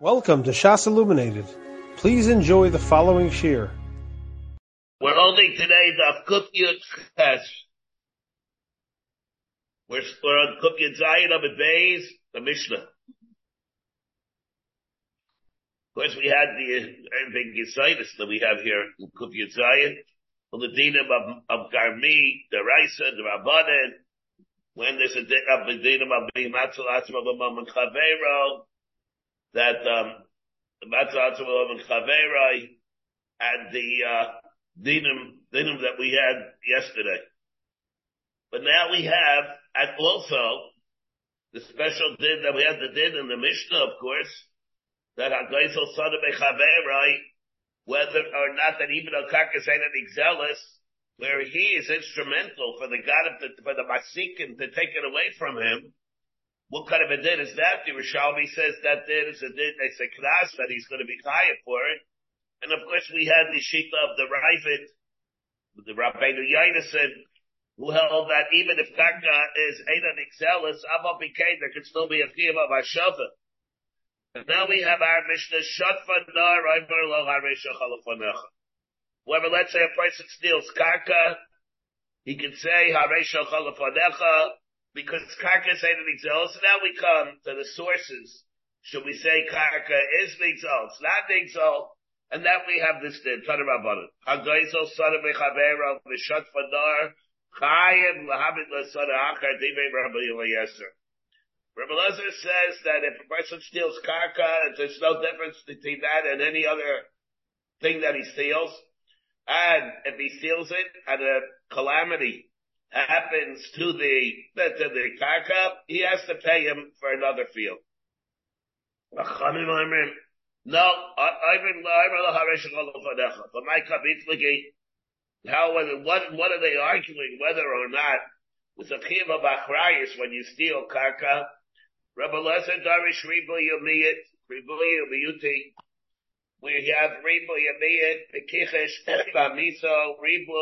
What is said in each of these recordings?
Welcome to Shas Illuminated. Please enjoy the following shir. We're holding today the Kuf Yud Ches. We're, we're on Kuf Yud Zayin of Beis, the Mishnah. Of course, we had the everything Yisaitis that we have here in Kuf Yud Zayin. On the dinim of, of Garmi, the Raisa, the Rabbanan, when there's a din of dinim of B'Mam and Chavero, that um and the uh dinam dinam that we had yesterday. But now we have and also the special din that we had the din in the Mishnah, of course, that Hagaisel son of Chaverai, whether or not that even a Karkas ain't zealous, where he is instrumental for the God of the, for the Masikim to take it away from him, what kind of a din is that? The Rishalmi says that din is a din, it's a knas that he's going to be chayav for it. And of course we had the shita of the Ravid, the Rabbeinu Yainison, who held that even if Kaka is Einan Exelis, Bikay, there could still be a Chiyam of Hashava. And now we have our Mishnah, Shatfa Nar, Aibar Lo Haresha Chalafanecha. Whoever, let's say a person steals Kaka, he can say Haresha Chalafanecha, because karka is an exalt. So now we come to the sources. Should we say karka is the exalt, not the exalt? And that we have this din, Tana Rabbanan. Hagoizel son of Fadar, Chayim Lahabit Lasana Achar, Dive Rabbi Eliezer. Rabbi Eliezer says that if a person steals karka, there's no difference between that and any other thing that he steals. And if he steals it at a calamity, happens to the to the karka, he has to pay him for another field. No, But my how what what are they arguing whether or not with a chiva bachrayis when you steal karka? Rabbi Lezer Darish Ribu Yomiyit, Ribu Yomiyuti. We have Ribu Yomiyit, Bekichesh, Bamiso, Ribu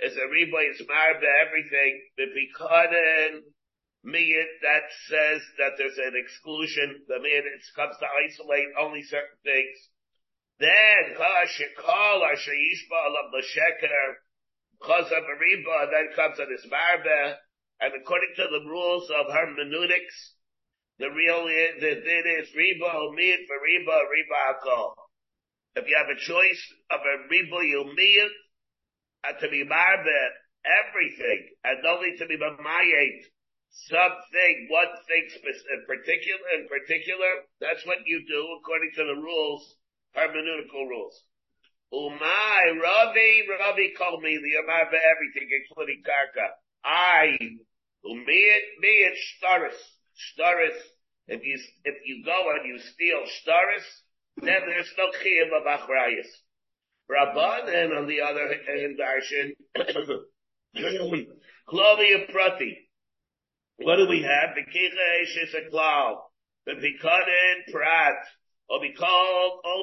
is a riboy is marba everything. The bikaden miyit that says that there's an exclusion. The miyit it comes to isolate only certain things. Then kashikal ashayishba alav l'sheker chazav riba. Then comes on his marba, and according to the rules of hermeneutics, the real the thing is riba miyit for riba riba akol. If you have a choice of a riba you and to be marbe everything, and only to be mamayet something, one thing in particular, in particular, that's what you do according to the rules, hermeneutical rules. Umay, Ravi, Ravi called me the Marbe everything, including Karka. I, umiyit, miyit, staris, staris. If you, if you go and you steal staris, then there's no chiyam of achrayas. Rabbanan, on the other hand, Darshan, Klavia Prati. What do we have? The Kicha is a cloud. The Pikanin Prat. Or or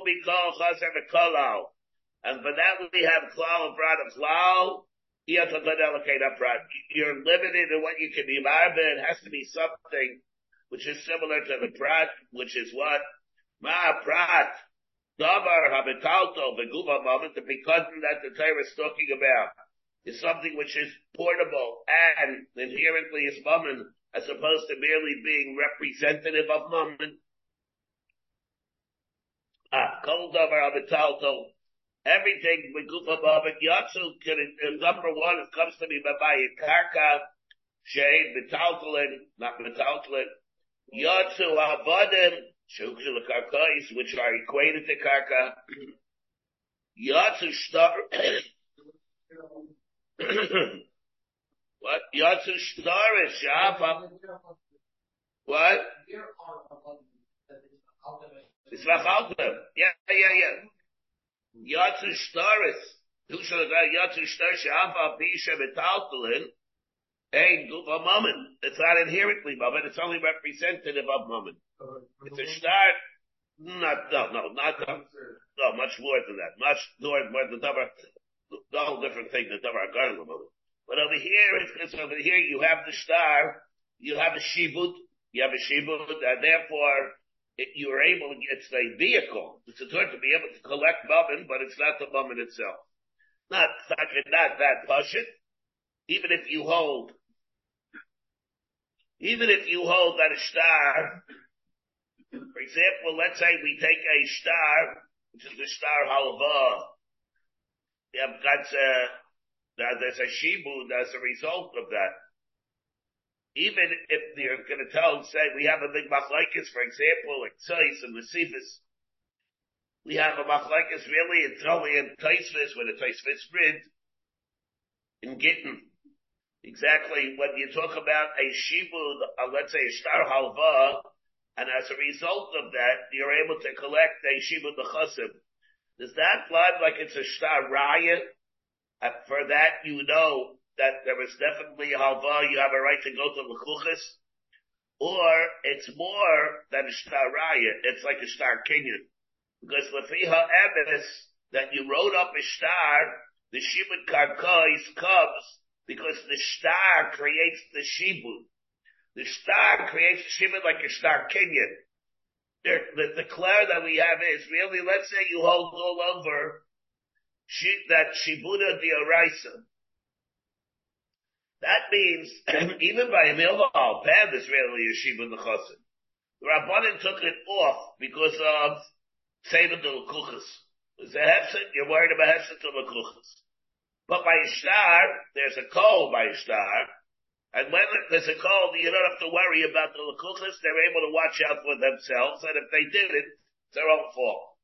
be called Chaser Mekalau. And for that we have Klau Prat of Klau. You're limited in what you can be but It has to be something which is similar to the Prat, which is what? Ma Prat. Davar habetalto beguva moment, the pikatin that the Torah is talking about is something which is portable and inherently is mammon, as opposed to merely being representative of mammon. Ah, kol davar habetalto. Everything beguva moment, yatsu, can number one, it comes to me by karka, shade, betaltalin, not betaltalin, yatsu abadim, Shukri karkais, which are equated to karka. Yatsu star. what? Yatsu star is shapa. What? It's vachaltem. Yeah, yeah, yeah. Yatsu staris. Yatsu star shapa pisha betaltalin. Hey, gufa moment. It's not inherently moment. It's only representative of moment. It's a start. Not, no, no, not, no, much more than that. Much more, more than Davar, the whole different thing than Davar Garland. But over here, it's, over here, you have the star, you have a shibud, you have a shibud, and therefore, it, you are able to, it's a vehicle. It's a tool to be able to collect mammon, but it's not the mammon itself. Not, not, not that pushing. Even if you hold, even if you hold that a star, for example, let's say we take a star, which is the star halva. Yeah, that's a, there's a shibud as a result of that even if they're going to tell, say, we have a big machlaikis, for example, like Tzais and Mesifis, we have a machlaikis really, it's only in Taisvis, when a Taisvis read, in Gittin. Exactly, when you talk about a shibud, uh, let's say a star halva, and as a result of that, you're able to collect a the Does that blood like it's a raya? And uh, for that, you know that there is definitely halva, you have a right to go to lechuchas, or it's more than a raya, it's like a star kinyan. Because lefiha emes, that you wrote up a star, the shibud karkais comes because the star creates the shibud. The star creates shibud like a star kinyan. The, the, the that we have is really, let's say you hold all over that shibuda diaraisa. That means, even by a Milval, Pad is really a Shiva Nechosim. The Rabbanin took it off because of Seder de Lekuchas. There's a Hefset, you're worried about Hefset to Lekuchas. But by Ishtar, there's a call by Ishtar, and when there's a call, you don't have to worry about the Lekuchas, they're able to watch out for themselves, and if they did it, it's their own fault.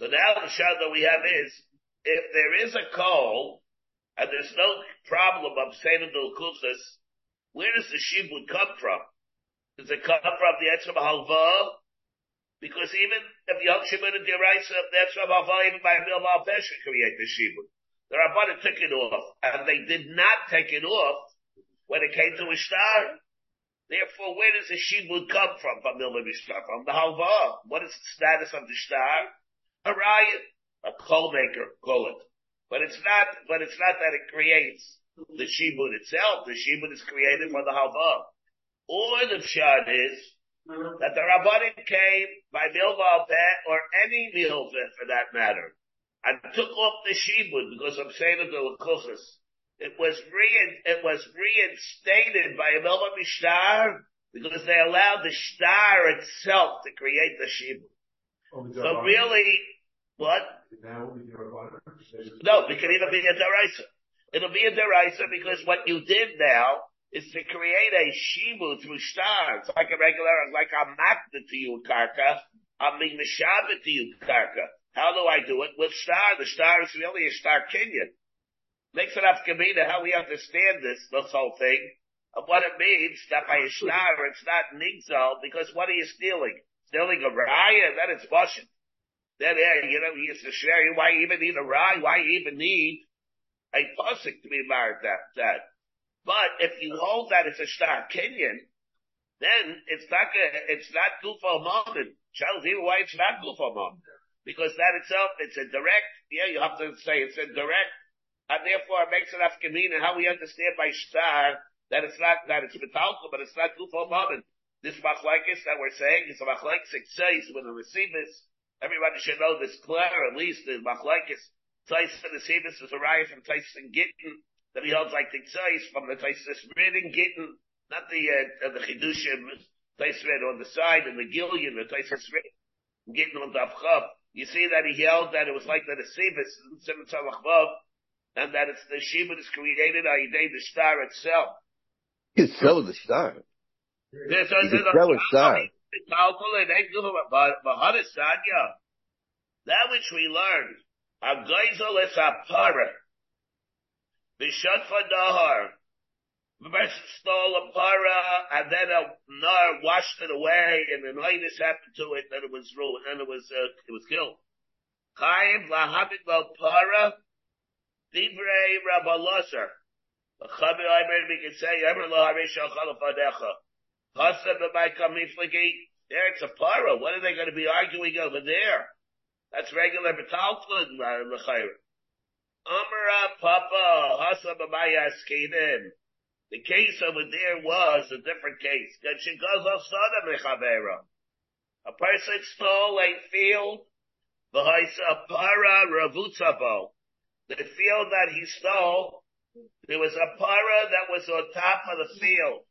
So now the shot that we have is, if there is a call, and there's no problem of saying the Kufas, where does the shibud come from? Does it come from the Etzem Halva? Because even if the Shibud and the Raisa, the Etzem Halva, even by Mil Pesha create the shibud. The Rabbanah took it off, and they did not take it off when it came to Ishtar. Therefore, where does the shibud come from, from Mil Ishtar? From the Halva. What is the status of the Shtar? A riot. A coal maker, call it. But it's not, but it's not that it creates the shibud itself. The shibud is created for the halva. Or the pshat is that the rabbanim came by milva or any milva for that matter and took off the shibud because I'm saying the lekuchas. It was re it was reinstated by a milva mishtar because they allowed the star itself to create the shibud. Oh, so really, what? No, it can even be a deraisa. It'll be a deraisa because what you did now is to create a shimu through stars, like a regular, like a magnet to you, karka. I'm being mishabit to you, karka. How do I do it? With star. The star is really a star kinyan. Makes it up Kamina how we understand this, this whole thing, of what it means that by a star it's not nigzal, because what are you stealing? Stealing a raya, then it's washing. Then, you know, he used to share, why even need a rye? Why even need a pusik to be married that, that? But if you hold that it's a star Kenyan, then it's not gonna, it's not gufo moment. Tells even why it's not gufo moment. Because that itself, it's a direct, yeah, you have to say it's a direct, and therefore it makes it afkamina how we understand by star that it's not, that it's metalka, but it's not gufo moment. This machlaikis that we're saying is a machlaikis says when the receivers Everybody should know this clear, at least the Machlaikis, Tyson the Sebis is a riot from Tyson Gittin, that he holds like the Tzais from the Tyson Ridden Gittin, not the, uh, the Chidushim, Tyson on the side, and the Gillian, the Tyson Gittin on the Avchav. You see that he held that it was like the Sebis, Simon Tzalachvav, and that it's the Shibud is created Yidei the star itself. You sell the star. There's you can sell a star. That which we learned, a geisel is a para. Bishot for dahar. The person stole a para, and then a nar washed it away, and the night happened to it, and it was ruined, and it was, uh, it was killed. Chaim lahabit val para, divrei rabaloser. The Chabi Iber, we can say, Ever lo harish al chalafadecha. Hasa b'mayka miflagi. There it's a para. What are they going to be arguing over there? That's regular betaltlin uh, l'chayr. Amara papa hasa b'mayas kedim. The case over there was a different case. A person stole a field, the para ravutabo. The field that he stole, there was a para that was on top of the field.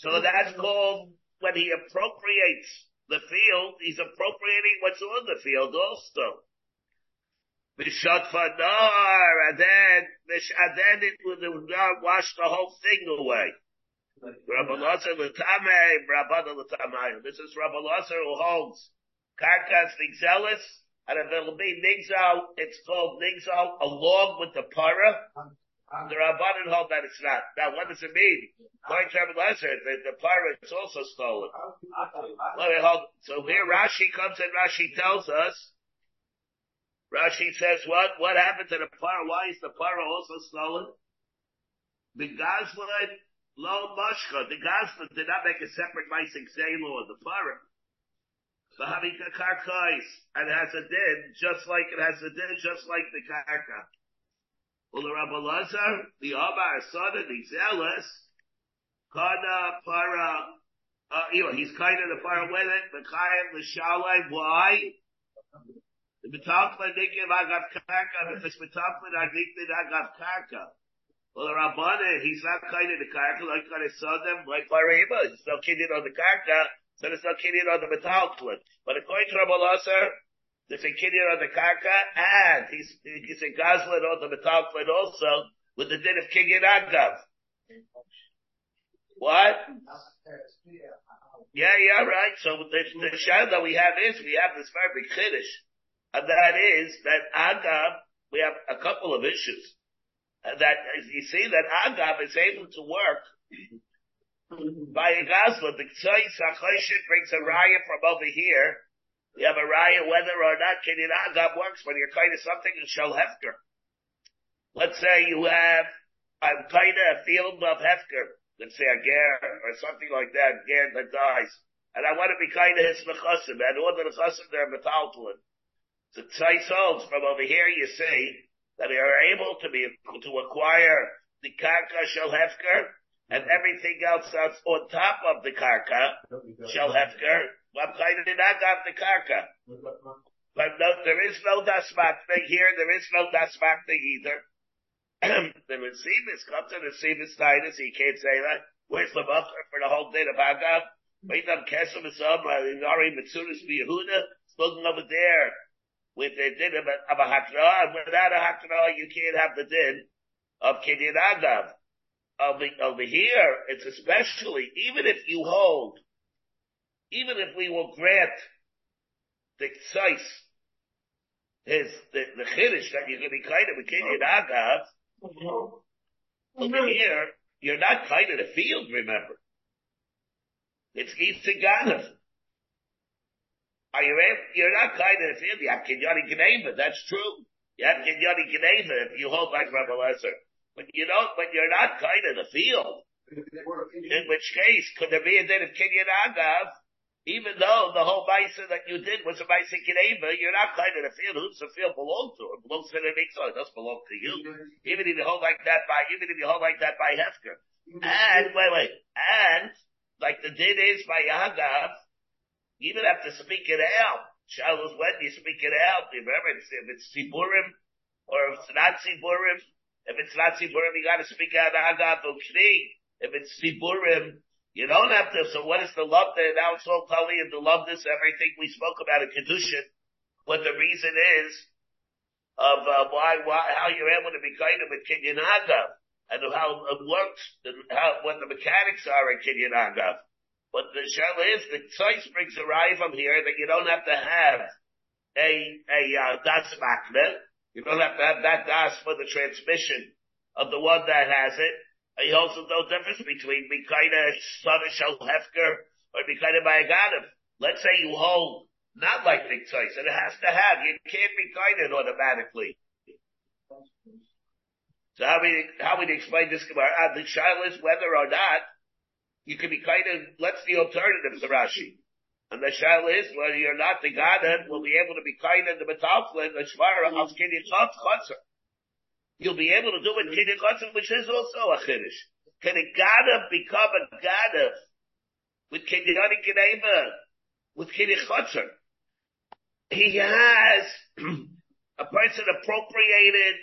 So that's called when he appropriates the field, he's appropriating what's on the field also. Bishot Fadar, and then, and then it would not wash the whole thing away. Rabbi Lazar Latame, Rabbi Latame. This is Rabbi Lazar who holds Karkas Nixelis, and if it'll be Nixal, it's called Nixal along with the Para. Uh-huh. The Rabbanan hold that it's not. Now, what does it mean? According to Rabbi Lazar, the, the Para is also stolen. Well, so here Rashi comes and Rashi tells us, Rashi says, what, what happened to the Para? Why is the Para also stolen? The Gazlan, Lo Mashka, the Gazlan did not make a separate Maisik Salo of the Para. The Havika Karkais, and has a din, just like it has a din, just like the Karka. The Rabbi Lazar, the Amar, son of Nizelis, Kana Para, uh, you know, he's kind of the Para with it, Mechayim L'Shalai, why? The B'tachla Nikim Agav Karka, if it's B'tachla Nikim Agav Karka. Well, the Rabbana, he's not kind of the Karka, like kind of saw them, like Parima, he's no kidding on the Karka, so it's no kidding on the B'tachla. But according to Rabbi Lazar, there's a kinyan on the karka, and he's, he's a gazlan on the metalflin also, with the din of kinyan agav. What? Yeah, yeah, right. So the, the shayla that we have is, we have this very big kiddush, and that is that agav, we have a couple of issues. That, you see that agav is able to work Mm-hmm. by a gazlan. The tzayis brings a raya from over here, you have a raya whether or not Kinyan Agav works when you're kind of something in Shel Hefker. Let's say you have a kind of a field of Hefker, let's say a ger or something like that, ger that dies. And I want to be kind of his nechasim, and all the nechasim they're metaltalin. So tzais holds from over here you see that they are able to be, to acquire the karka shel hefker, and everything else that's on top of the karka shall hefker, the karka? But no, there is no dasmakta here. There is no dasmakta either. the Receivers come to the Receivers Titus. He can't say that. Where's the buffer for the whole day of agav? Wait up, Kesem is up. Nari Mitsuris Yehuda spoken over there with the din of a, of a. And without a hakra, you can't have the din of kinyan agav. Over, over here, it's especially, even if you hold even if we will grant the tzais, his, the, the chiddush that you're going to be kind of a kinyan agav, over here, you're not kind of the field, remember. It's Ganav. Are you, you're not kind of the field, you have kinyani gneva, that's true. You have kinyani gneva if you hold like Rabbi Lesser. But you don't, but you're not kind of the field. In which case, could there be a din of kinyan agav even though the whole Maisa that you did was a Maisa Kineva, you're not kind of the field. Who's the field belong to? It belongs to the Nixon. It doesn't belong to you. Even if you hold like that by, even if you hold like that by Hefker. And, wait, wait, and, like the din is by Yagav, you even have to speak it out. Shalos, when you speak it out, remember, if it's Siburim, or if it's not Siburim, if it's not Siburim, you gotta speak out Agav Ukshni. If it's Siburim, you don't have to, so what is the love that now it's all Tali and the love this, everything we spoke about in Kedushin, what the reason is of uh, why, why, how you're able to be kind of with Kinyan Agav, and how it works, and how, what the mechanics are in Kinyan Agav. But the shell is, the Tzais brings a from here that you don't have to have a, a, uh, das makna. You don't have to have that das for the transmission of the one that has it. He holds no difference between Mikaina Sada Shel Hefker or Mikaina Bayaganim. Let's say you hold not like Tzais, and it has to have. You can't be guided automatically. So how we how we explain this Gemara? Uh, the child is whether or not you can be kind of. Let's the alternative to Rashi. And the shayla is whether you're not the Gadan will be able to be kind of the Metalflin, the Shmara, of Kinyan Chutzer. You'll be able to do it Kinyan Chatzim, which is also a Chiddush. Can a Gadav become a Gadav with Kinyan Kineva? with Kiddush Chutzer. He has a person appropriated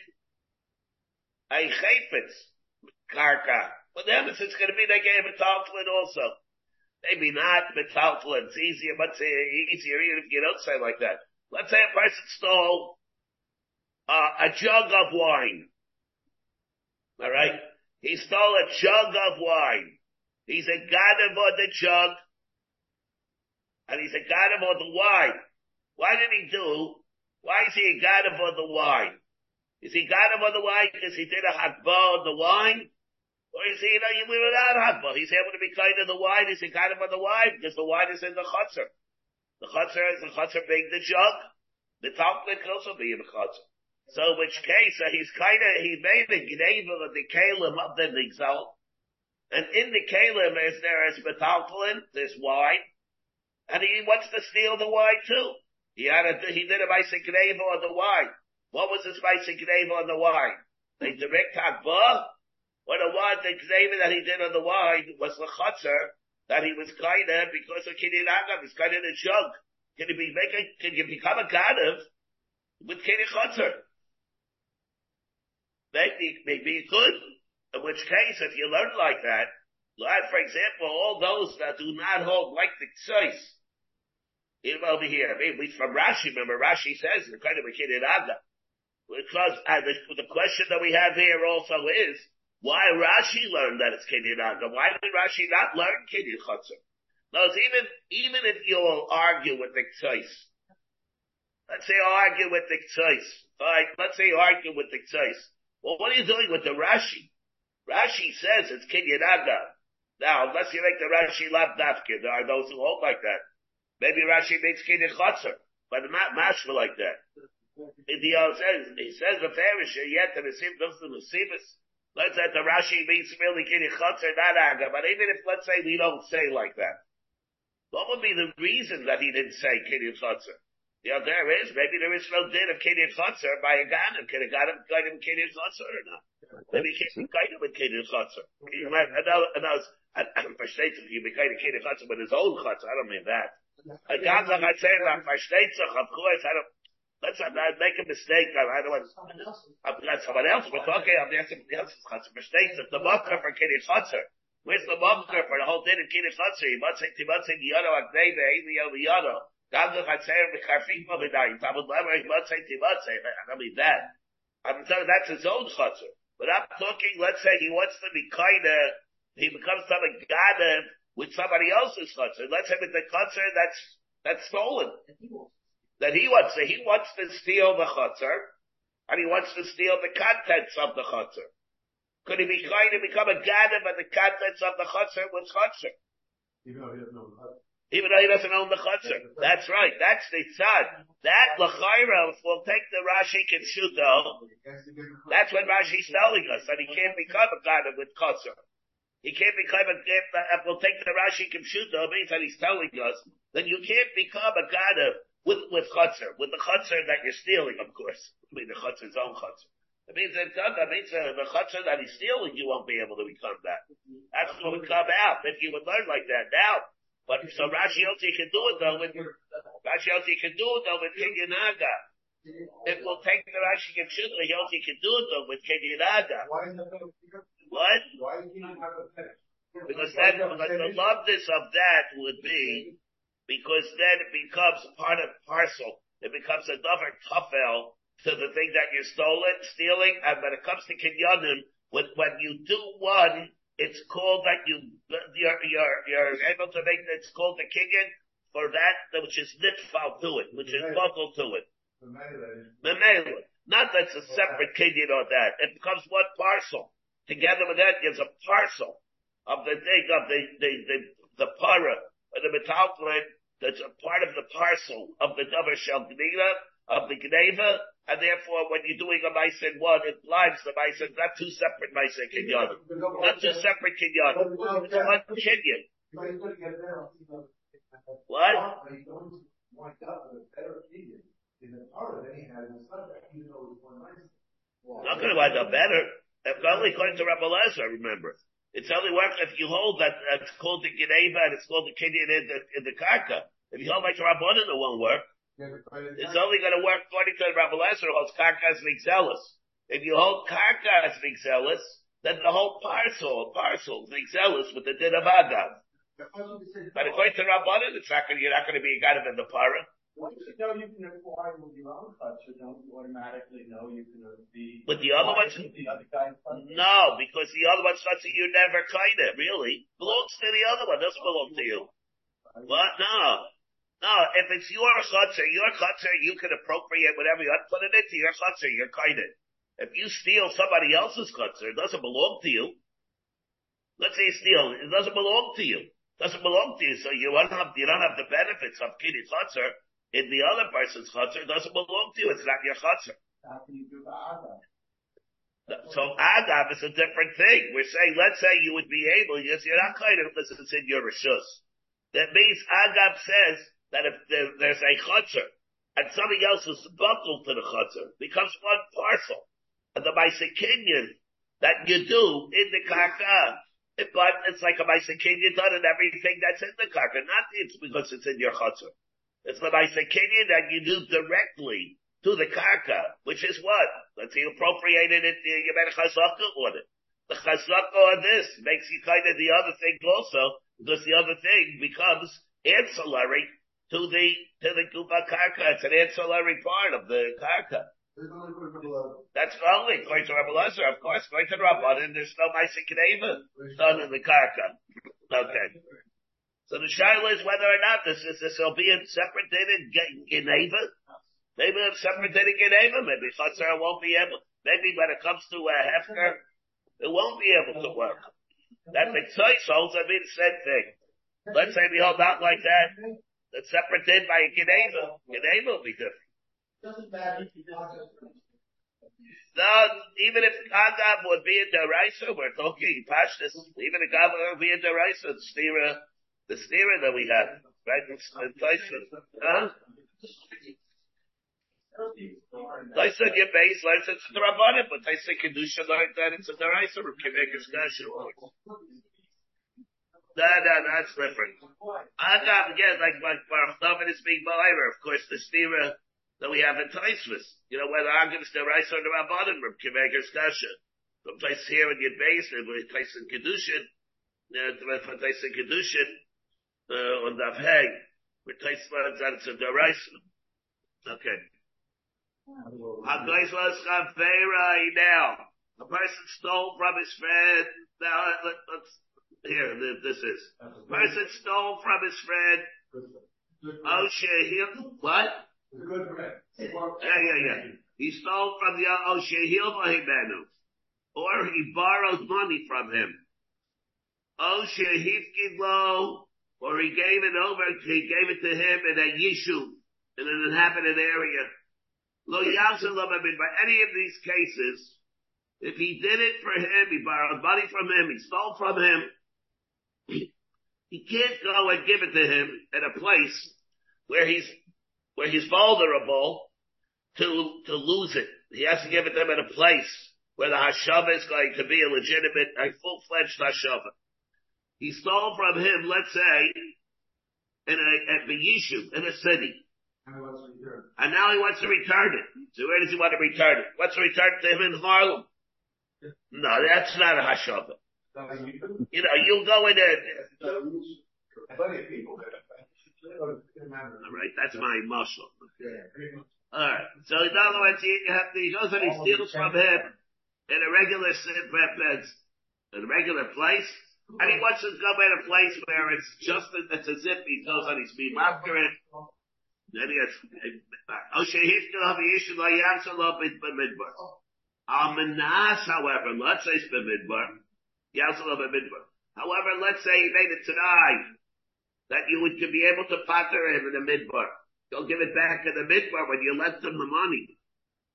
a chayfetz karka. But then it's going to be they gave a talklin also. Maybe not metaltlin. It's easier, but it's easier even if you don't say like that. Let's say a person stole uh, a jug of wine. All right, he stole a jug of wine. He's a god of the jug, and he's a god of the wine. Why did he do? Why is he a god of the wine? Is he god of the wine because he did a hakbah on the wine? Or is he, you know, we without hakbah? He's able to be kind of the wine. Is he kind of the wine because the wine is in the chutzner? The chutzner is the chutzner being the jug. The talkman can also be in the chutzner. So in which case, uh, he's kind of, he made the gneva of the kalim of the nixal. And in the kalim is there is metaltalin, there's wine. And he wants to steal the wine too. He had a, he did a basic gneva on the wine. What was his basic gneva on the wine? The direct hakbah? Or the was the gneva that he did on the wine was the chutzner that he was kind of, because of Kinyan Agam, he's kind of a jug. Can he be making, can you become a of with Kinyan Chutzner? Maybe, maybe you could. In which case, if you learn like that, like for example, all those that do not hold like the choice, even over here, I mean, we from Rashi, remember Rashi says, the kind of a kid in Aga. Because the, the question that we have here also is, why Rashi learned that it's Kinyan Aga? Why did Rashi not learn Kinyan Chutzner? No, even, even if you'll argue with the choice, let's say argue with the choice, alright, let's say argue with the choice. Well, what are you doing with the Rashi? Rashi says it's Kinyan Aga. Now, unless you make the Rashi lab dafkin, there are those who hold like that. Maybe Rashi makes Kinyan Chutzner, but not mashma like that. The says, he says the Farish, yet the Nesiv does the Nesivus. Let's say the Rashi means really Kinyan Chutzner, not Aga, but even if, let's say, we don't say like that. What would be the reason that he didn't say Kinyan Chutzner? Yeah, there is. Maybe there is no din of Kinyan Chutzner by a Ganim. Can a Ganim guide him Kinyan Chutzner or not? Maybe he can't be guide him with Kinyan Chutzner. I versteht sich, he be kind of Kinyan Chutzner with his own Chutzner. I don't mean that. A Ganim, I say that, versteht sich, of course, I don't, let's not make a mistake. I, I don't want, I'm not someone else, but okay, I'm asking somebody else's Chutzner. Versteht sich, the Mokker for Kinyan Chutzner. Where's the Mokker for the whole din of? He must say, he must say, Yodo, Akneve, Elio, Yodo. God the Chatzer b'charfik b'vidayim. Talmud lever himatzei timatzei. I don't mean that. I'm telling that's his own chutzner. But I'm talking, let's say he wants to be kinda, he becomes something ganav with somebody else's chutzner. Let's say with the chutzner that's, that's stolen. That he wants to, he wants to steal the chutzner, and he wants to steal the contents of the chutzner. Could he be kind to become a ganav and the contents of the chutzner was chutzner? Even though he doesn't know the husband. Even though he doesn't own the chutzner. That's right. That's the tzad. That l'chayra will take the Rashi Kinshuto. That's what Rashi's telling us, that he can't become a god with chutzner. He can't become a, if we'll take the Rashi Kinshuto, means that he's telling us, that you can't become a god with, with chutzner. With the chutzner that you're stealing, of course. I mean, the chutzner's own chutzner. It means that that means that the chutzner that he's stealing, you won't be able to become that. That's what would come out if you would learn like that. Now, but so Rashi Yotzi can do it though with Rashi Yotzi can do it though with Kenyanaga. It will take the Rashi and Shudra Yotzi can do it though with Kenyanaga. Why is that? What? Why does he not have a pet? Because then but the loveness of that would be because then it becomes part of parcel. It becomes a another tafel to the thing that you're stolen, stealing, and when it comes to kinyanim, when, when you do one, it's called that you, you're, you're, you're able to make, it's called the kinyan for that which is nitfal to it, which is buckle to it. The melee. Not that's a separate kinyan or that. It becomes one parcel. Together with that gives a parcel of the thing of the, the, the, the para, or the metalplane that's a part of the parcel of the davar shel of the gneva, and therefore, when you're doing a mice in one, it blinds the mice in not two separate mice in kinyan. Not two separate kinyan. It's one kinyan. But he's going to get better. What? But he's going to wind up with a better opinion in the part that he has in the subject, even though it's one nice. Not going to wind up better. Only according to Rabbi Lezer, remember. It's only work if you hold that it's called the Geneva and it's called the Kinyan in the, in the Karka. If you hold like Rabbanan, it won't work. It's only going to work according to Rabbi who holds karkas vixelis. If you hold karkas vixelis, then the whole parcel, parcel vixelis with the din of Agav. But according to Rabbanan, it's not going, you're not going to be a god of the parah. Once you know you can acquire with your own culture, don't you automatically know you can be. With the other ones? The other guy's? No, because the other one's not you never kind of, really. Belongs to the other one, doesn't belong to you. What? No. No, if it's your chutzner, your chutzner, you can appropriate whatever you want, put it into your chutzner, you're kind of. If you steal somebody else's chutzner, it doesn't belong to you. Let's say you steal, it doesn't belong to you. It doesn't belong to you, so you don't have, you don't have the benefits of kitty chutzner in the other person's chutzner, it doesn't belong to you, it's not your chutzner. How can you do the Adam? So Agav is a different thing. We're saying, let's say you would be able, yes, you're not kind of, because it's in your Rishus. That means Agav says that if there, there's a chutzner, and somebody else is buckled to the chutzner, becomes one parcel. And the Maisakinyan that you do in the karka, it, but it's like a Maisakinyan done in everything that's in the karka, not it's because it's in your chutzner. It's the Maisakinyan that you do directly to the karka, which is what? Let's say you appropriated it, you made a chazaka on it. The chazaka on this makes you kind of the other thing also, because the other thing becomes ancillary to the, to the kuba karka. It's an ancillary part of the karka. That's only going to Rabbi Lezer, of course, going to Rabbanan, there's no Maisikadeva done in the karka. Okay. So the shaila is whether or not this is, this will be a separate in Geneva. Maybe a separate in Geneva, maybe Chatzar won't be able, maybe when it comes to uh, a Hefker, it won't be able to work. That the choice holds, I mean, the same thing. Let's say we hold out like that, the separate din by Geneva, Geneva will be different. Doesn't matter if you. No, even if Agav would be in Deraisa, we're talking Pashtus, even if Agav would be in Deraisa, the stira, the stira that we have, right? In Tyson. Huh? Your base, like it's a Rabbanim, but Tyson Kedusha learned that it's a Deraisa, we can make a. No, no, that's different. Agav, again, like, like Baruch David is being Ba'ira, of course, the stira that we have in Taisvis. You know, whether Agav is the Reis or the Rabbanim, we can make a discussion. From place here in your base, or place in Kedushin, uh, Uh, on the Hey, where Tais learns that it's a Deraisa. Okay. Hagais was Chavera now. A person stole from his friend. Now, let, let's, here, this is. A Person stole from his friend. Oh, Shehil, what? Good friend. Yeah, yeah, yeah. He stole from the uh, Oh, Shehil Bahimenu. Or he borrowed money from him. Shehifkid Lo, or he gave it over, he gave it to him in a Yishu, in an inhabited area. Lo mean, by any of these cases, if he did it for him, he borrowed money from him, he stole from him, he can't go and give it to him in a place where he's, where he's vulnerable to, to lose it. He has to give it to him in a place where the hashava is going to be a legitimate, a full-fledged hashava. He stole from him, let's say, in a, at in a city. And now he wants to return it. So where does he want to return it? What's returned to him in Harlem. No, that's not a hashava. You know, you'll go in there. Plenty of people. All right, that's my muscle. All right. So in other words, he, have, he goes and he steals from him in a regular in a regular place, and he wants to go in a place where it's just it's as if he goes on his beam after it. Then he has issue la yansa lo bit b'midbar. Amanas, however, let's say it's b'midbar. Yansa lo b'midbar. However, let's say he made it tonight that you would be able to patter him in the midbar. You'll give it back in the midbar when you lent them the money.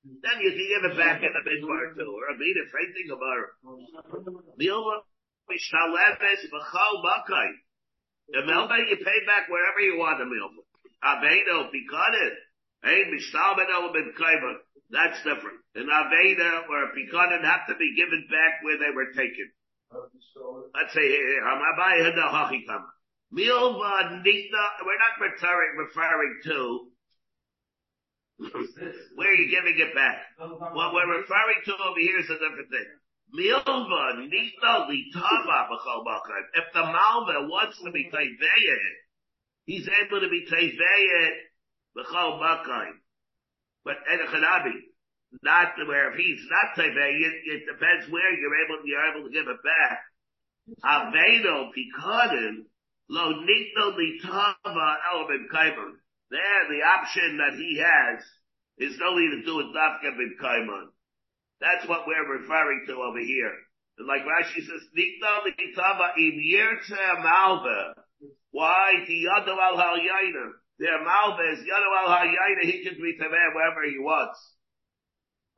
Then you can give it back in the midbar too, or a mean if anything about it. Milva Mishaleves B'chal Bakai. The Milva you pay back wherever you want the Milva. Aveda Pikanin. Hey, Mishtalbeno B'Kaiva. That's different. An Aveda or a Pikanin have to be given back where they were taken. Let's say Hamabai Hada Hachikama. Milva Nita, we're not referring, referring to where are you giving it back? What we're referring to over here is a different thing. Milva Nita Litava B'chol Bakar. If the Malva wants to be Tayveyed, he's able to be Tayveyed B'chol Bakar. But Edechanabi, not where if he's not Tayveyed, it depends where you're able, you're able to give it back. Aveno Pikadin, Lo Nito Litava Element Kaiman. There, the option that he has is only to do with Dafka bin Kaiman. That's what we're referring to over here. And like Rashi says, Nito Litava Im Yirtze Malva. Why? The Yadu al Halyayna. Their Malva is Yadu al Halyayna. He can be Taveh wherever he wants.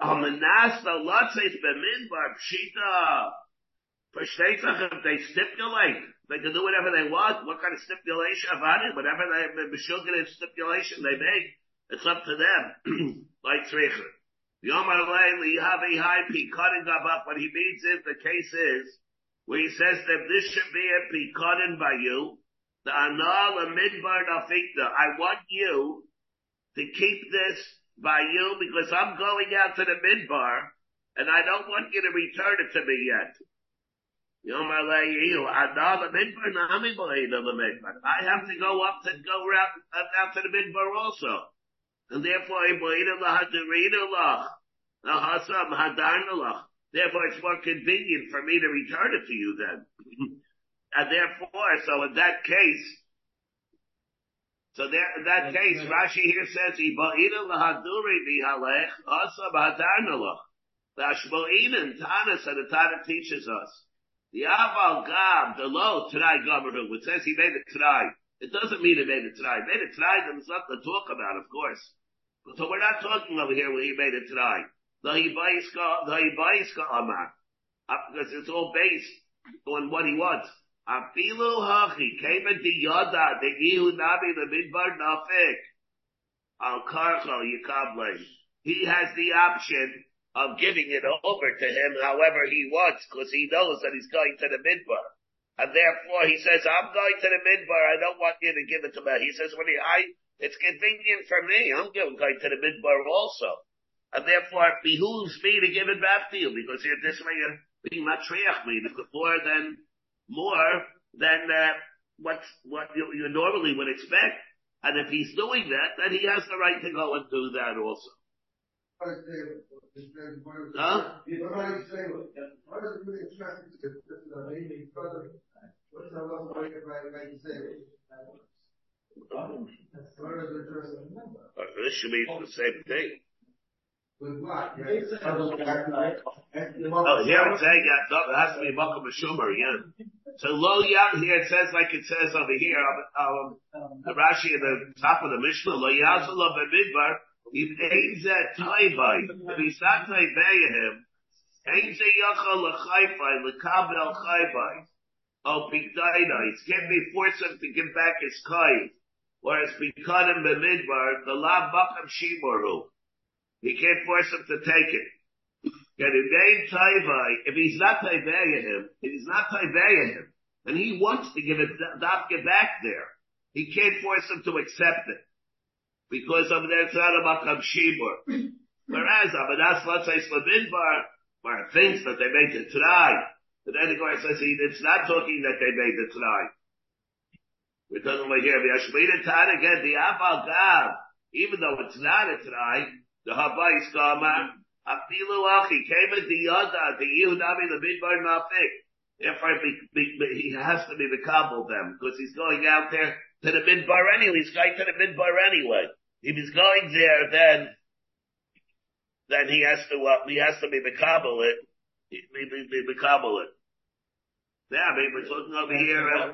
Amenasta Latzes Bemidbar Pshita. For Shteitach, if they stipulate, they can do whatever they want. What kind of stipulation it? Whatever they, Meshugin stipulation they make, it's up to them. like Tzricher. What he means is, the case is, where he says that this should be a picotting by you, the anal midbar nafikta. I want you to keep this by you because I'm going out to the midbar and I don't want you to return it to me yet. I have to go up to go out, out to the midbar also. And therefore, therefore it's more convenient for me to return it to you then. and therefore, so in that case, so there, in that case, Rashi here says, The Ashmo'inan, Tana, so the Tana teaches us. The Aval Gab, the low Trai government, which says he made it Trai. It doesn't mean he made it Trai. Made it Trai, there's nothing to talk about, of course. So we're not talking over here where he made it Trai. The Hibaiska, the Hibaiska Amar. Uh, because it's all based on what he wants. Afilu Hachi, came at the Yoda, the Ihu Nabi, the Midbar Nafik. Al Karcho Yikable. He has the option of giving it over to him however he wants, because he knows that he's going to the midbar. And therefore he says, I'm going to the midbar, I don't want you to give it to me. He says, when he, I, it's convenient for me, I'm going to the midbar also. And therefore it behooves me to give it back to you, because you're this way you're being matriach me, more than, more than, uh, what's, what you, you normally would expect. And if he's doing that, then he has the right to go and do that also. Huh? This should be the same thing. Oh, here it's saying that has to be Makkah Meshumer, yeah. So low yam here it says like it says over here, um, the Rashi at the top of the Mishnah, lo yazul of midbar, if ain't that taivai, if he's not taivayahim, ain't ze yachal l'chayfai, l'kabel chayfai, oh, pigdaina, he can't be forced him to give back his kai, whereas pikadim b'midbar, the la bakam shimaru, he can't force him to take it. Get in name taivai, if he's not taivayahim, if he's not taivayahim, and he wants to give it, not get back there, he can't force him to accept it because of the Tzara Makam Shibur. Whereas Abadas let's say Slabinbar, where it thinks that they made the try. But then the Gemara says it's not talking that they made the try. We're talking about here, the Ashmita Tad again, the Abal Gav, even though it's not a try, the Habayis Gama, Afilu Achi, came at the Yada, the Yehudabi, the Midbar Nafik. Therefore, he has to be the Kabul them, because he's going out there to the Midbar anyway, he's going to the Midbar anyway. If he's going there, then, then he has to, uh, he has to be Mikabel it. Be, be, be Mikabel it. Yeah, I mean, we're talking over here, uh,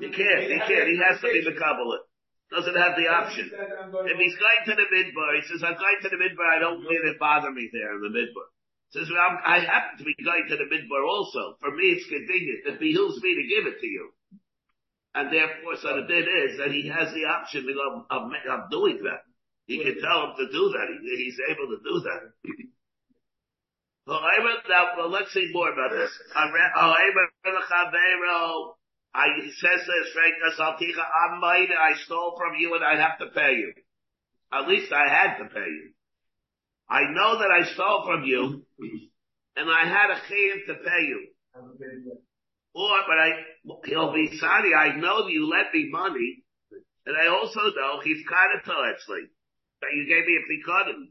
you can't, he can't, he has to be Mikabel it. Doesn't have the option. If he's going to the midbar, he says, I'm going to the midbar, I don't let it bother me there in the midbar. Says, well, I'm, I happen to be going to the midbar also. For me, it's convenient. It behooves me to give it to you. And therefore, so the bit is that he has the option of, of, of doing that. He can tell him to do that. He, he's able to do that. Now, well, let's see more about this. I, he says this, I stole from you and I have to pay you. At least I had to pay you. I know that I stole from you and I had a chiyuv to pay you. Or, but I, he'll be sorry, I know that you lent me money and I also know he's kind of actually that you gave me a pikadon.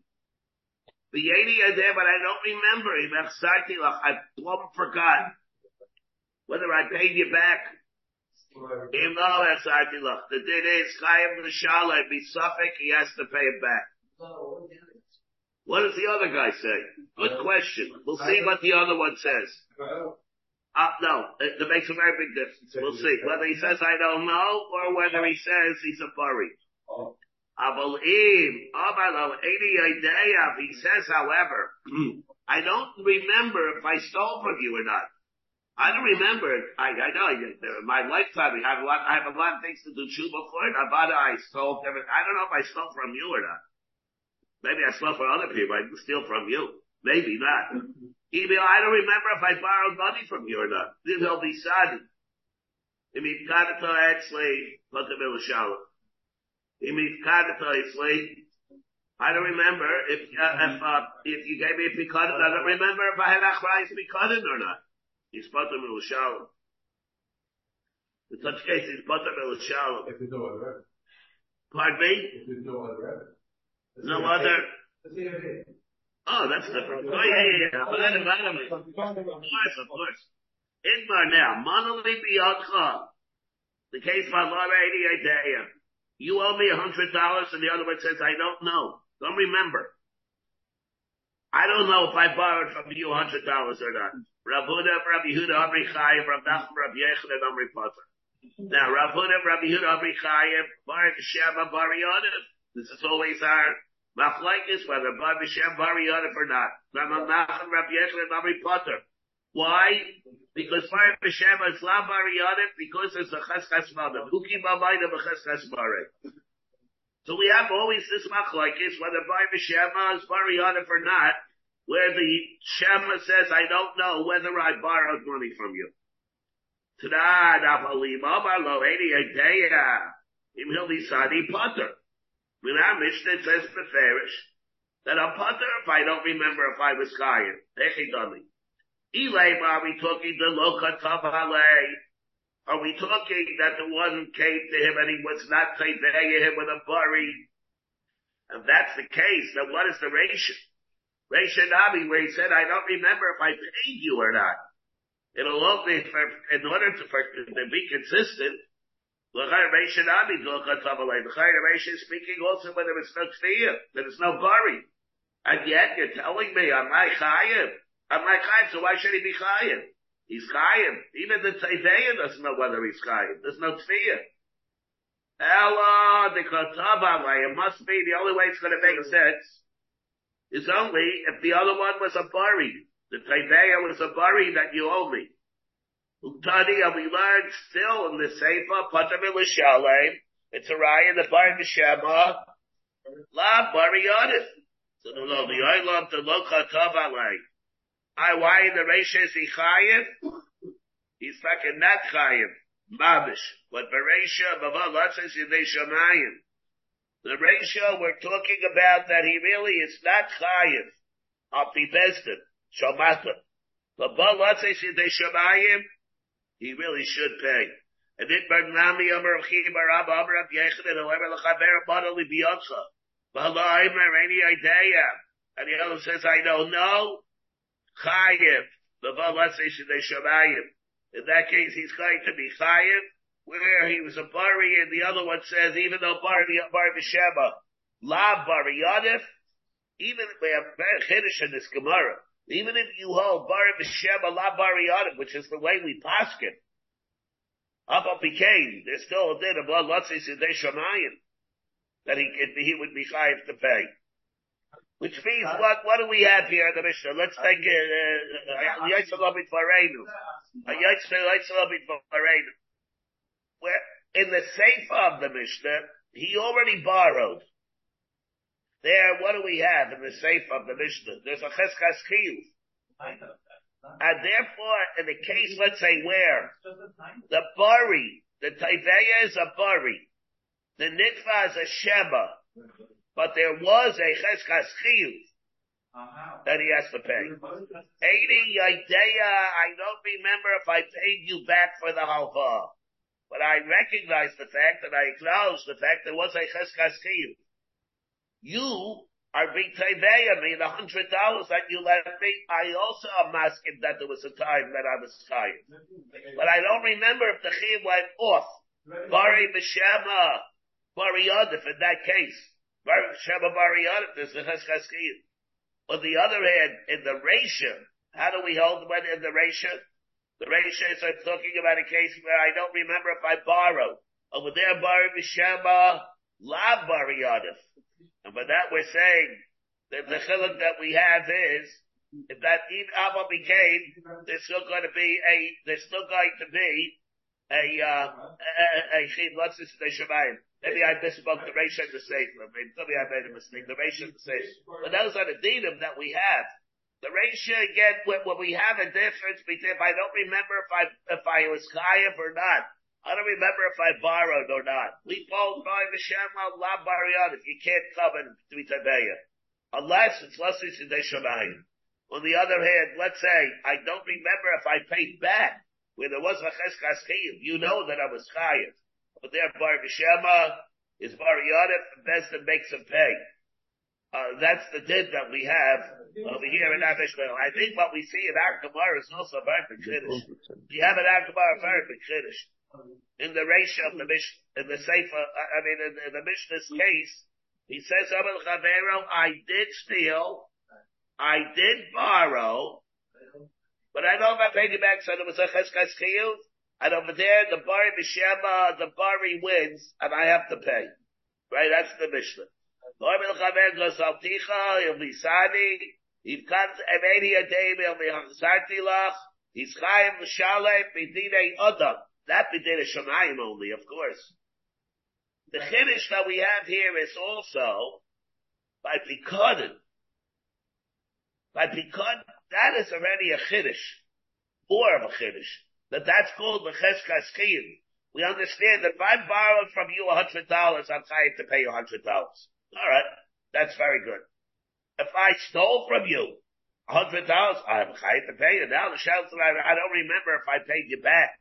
The eighty are there, but I don't remember. Him. I plumb forgot whether I paid you back. Though the din is chayim l'shalem, be suffix, he has to pay it back. What does the other guy say? Good question. We'll see what the other one says. Uh, no, it, it makes a very big difference. We'll see. Whether he says I don't know, or whether he says he's a furry. Avalim, Abalo, Edi Ideav, he says, however, I don't remember if I stole from you or not. I don't remember. I, I know in my lifetime I have a lot. I have a lot of things to do tshuva for it. Avada, I stole. I don't know if I stole from you or not. Maybe I stole from other people. I didn't steal from you. Maybe not. Even I don't remember if I borrowed money from you or not. This will be sad. If you got it to actually put the shower. If you got it to I don't remember if uh, if uh, if you gave me a pikadon. I don't remember if I had a achrayis pikadon or not. He's potem el shalom. In such case, he's potem el shalom. If there's no other evidence. Pardon me? If there's no other evidence. No other. Let's see if it is. Oh, that's different. Oh, yeah, yeah, yeah. But then, of course, of course. Igmar now, monoli biyotcha. The case by law 88 day. You owe me a hundred dollars and the other one says, I don't know. Don't remember. I don't know if I borrowed from you a hundred dollars or not. Rav Huda, Rav Yehuda, Amri Chayev, Rav Nachman, Rav Yechon, and Amri Potter. Now, Rav Huda, Rav Yehuda, Amri Chayev, Bar Shema, Bar Yonif. This is always our machlekes, whether Bar Shem, Bar Yonif or not. Rav Nachman, Yechon, and Amri Potter. Why? Because Bar Shem is La Bar Yonif, because it's a Cheskas Madim. Who keep my mind of a Cheskas Barek? So we have always this machlekes, whether Bar Shema is Bar Yonif or not, where the Shema says, I don't know whether I borrowed money from you. Tada, Nafalim, Amalo, Edi Adeya, Im Hilisadi Potter. When our Mishnah says Beferish, that I'm Potter if I don't remember if I was Kayan. Echidami. Elay, are we talking the Loka Tavale? Are we talking that the one came to him and he was not Tayveya him with a bari? If that's the case, then what is the ratio? Ratio Reisha where he said, I don't remember if I paid you or not. It'll only, for, in order to, for, to be consistent. Is speaking also when there is no tfiyah, there is no bari. And yet you're telling me, I'm not chayim. I'm not chayim, so why should he be chayim? He's chayim. Even the Tzaideya doesn't know whether he's chayim. There's no tfiyah. Ella, the It must be the only way it's going to make sense is only if the other one was a bari. The Taiveya was a bari that you owe me. Uktani, we learned still in the Seifa, Patam Shalem, it's a raya, the Bar Shema, La Bari So no, no, the Oilam, the Loka Tavalei. I, why in the Reisha is he Chayiv? He's fucking not Chayiv. Mabish. But Beresha, Bava, Latzes, Yidei Shamayim. The ratio we're talking about that he really is not chayiv of the bestin, shamata. But let's say they shamayim, he really should pay. And it Barnami Amar Chiba Rabba Amar Rab Yechid and whoever lechaber bodily biyotcha. Bala Imer any idea. And the other says, I don't know. Chayiv. The let's say they shamayim. In that case, he's going to be chayiv where he was a Bari, and the other one says, even though Bari, Bari B'Sheba, La Bari Yadif, even, have very Kiddush in this Gemara, even if you hold Bari B'Sheba, La Bari which is the way we paskin, up up became, there's still a din of blood, let's Shamayim, that he he would be chayiv to pay. Which means, uh, what, what do we have here in the Mishnah? Let's take, uh, Yitzhalabit Vareinu. Yitzhalabit Vareinu where in the Sefer of the Mishnah, he already borrowed. There, what do we have in the safe of the Mishnah? There's a cheskas chiyuv. And therefore, in the case, let's say where the bari, the taiveya is a bari, the nitva is a sheba, but there was a cheskas chiyuv that he has to pay. Eighty idea, I don't remember if I paid you back for the halva, but I recognize the fact that I acknowledge the fact there was a cheskas chiyuv. You are being teveya me the hundred dollars that you left me. I also am asking that there was a time that I was tired, but I don't remember if the chiyuv went off. Bari b'shema, bari yadif in that case. Bari b'shema, bari yadif. There's the cheskas. On the other hand, in the ratio, how do we hold when in the ratio? The ratio is I'm talking about a case where I don't remember if I borrow. Over there, bari b'shema, la bari yadif. And by that we're saying that the chiluk that we have is, if that even Abba became, there's still going to be a, there's still going to be a, uh, a, what's this, the Shemayim. Maybe I misspoke the ratio and the Sefer. Maybe, maybe I made a mistake. The ratio and the Sefer. But those are the dinim that we have. The ratio again, when, when we have a difference between, if I don't remember if I, if I was chayav or not, I don't remember if I borrowed or not. We both buy the Shema La Bariyat if you can't come and do Tabeya. Unless it's less than Shemayim. On the other hand, let's say I don't remember if I paid back where there was a Cheskas Chiyuv. You know that I was Chayiv. But there, Bar Shema is Bariyat best Besdin makes him pay. Uh, that's the din that we have over here in Avishmael. I think what we see in our Gemara is also very Kiddush. We have in our Gemara very Kiddush in the ratio of the Mish, in the Sefer, I mean, in, in the Mishnah's case, he says, I did steal, I did borrow, but I don't have paid you back, so there was a Cheskas Chiyuv, and over there, the Bari Mishema, the Bari wins, and I have to pay. Right? That's the Mishnah. Goes, If he's. That B'din Shemayim only, of course. The Chiddush that we have here is also by Pikadin. By Pikadin, that is already a Chiddush. More of a Chiddush. That that's called the Cheskas We understand that if I borrowed from you a hundred dollars, I'm trying to pay you a hundred dollars. Alright. That's very good. If I stole from you a hundred dollars, I'm trying to pay you. Now the shelter, I don't remember if I paid you back.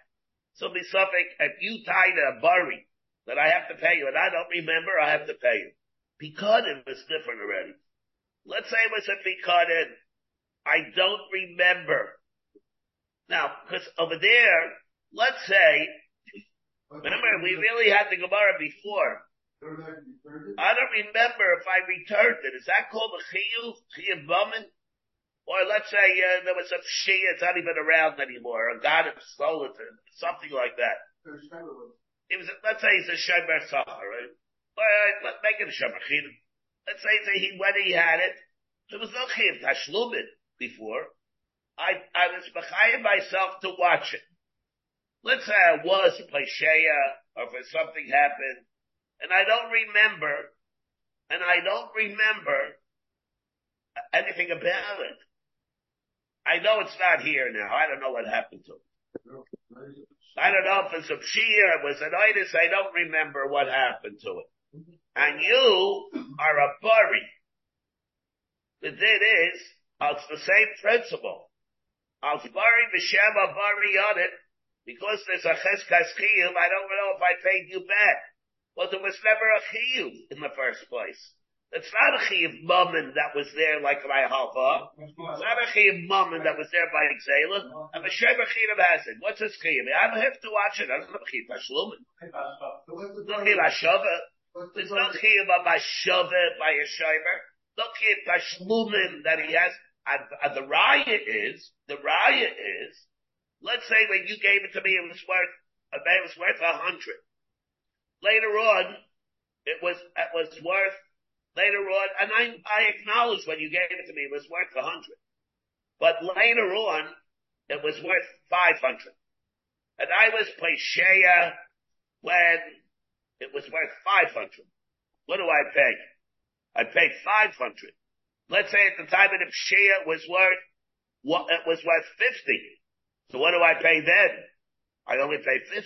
So be suffix, if you tied a bari that I have to pay you and I don't remember, I have to pay you. Picardin was different already. Let's say it was a Picardin. I don't remember. Now, cause over there, let's say, remember we really had the Gemara before. I don't remember if I returned it. Is that called a chiyuv, chiyuv? Or let's say uh, there was some Shia, it's not even around anymore, a god of it, something like that. It was, let's say he's a Shemer Sachar, right? Let's make it a Shemer Chidim. Let's say that he, when he had it, there was no Chiv Tashlumin before. I, I was behind myself to watch it. Let's say I was Shea, or if something happened, and I don't remember, and I don't remember anything about it. I know it's not here now. I don't know what happened to it. I don't know if it's a Shia, it was an itis, I don't remember what happened to it. And you are a bari. The thing is, it's the same principle. Al bari v'shema bari on it, because there's a cheskas chiyuv, I don't know if I paid you back. Well, there was never a chiyuv in the first place. It's not a chiv mammon that was there like by halva. It's not a chiv mammon that was there by Xela. And the Sheba chiv has it. What's this chiv? I don't have to watch it. I don't have chiv tashlumin. No chiv hashava. There's no chiv of hashava by a shaver. No chiv tashlumin that he has. And, and the riot is, the riot is, let's say when you gave it to me, it was worth, it was worth a hundred. Later on, it was, it was worth later on, and I, I acknowledge when you gave it to me, it was worth a hundred. But later on, it was worth five hundred. And I was Shea when it was worth five hundred. What do I pay? I paid five hundred. Let's say at the time of the Shea was worth what, it was worth 50. So what do I pay then? I only pay 50.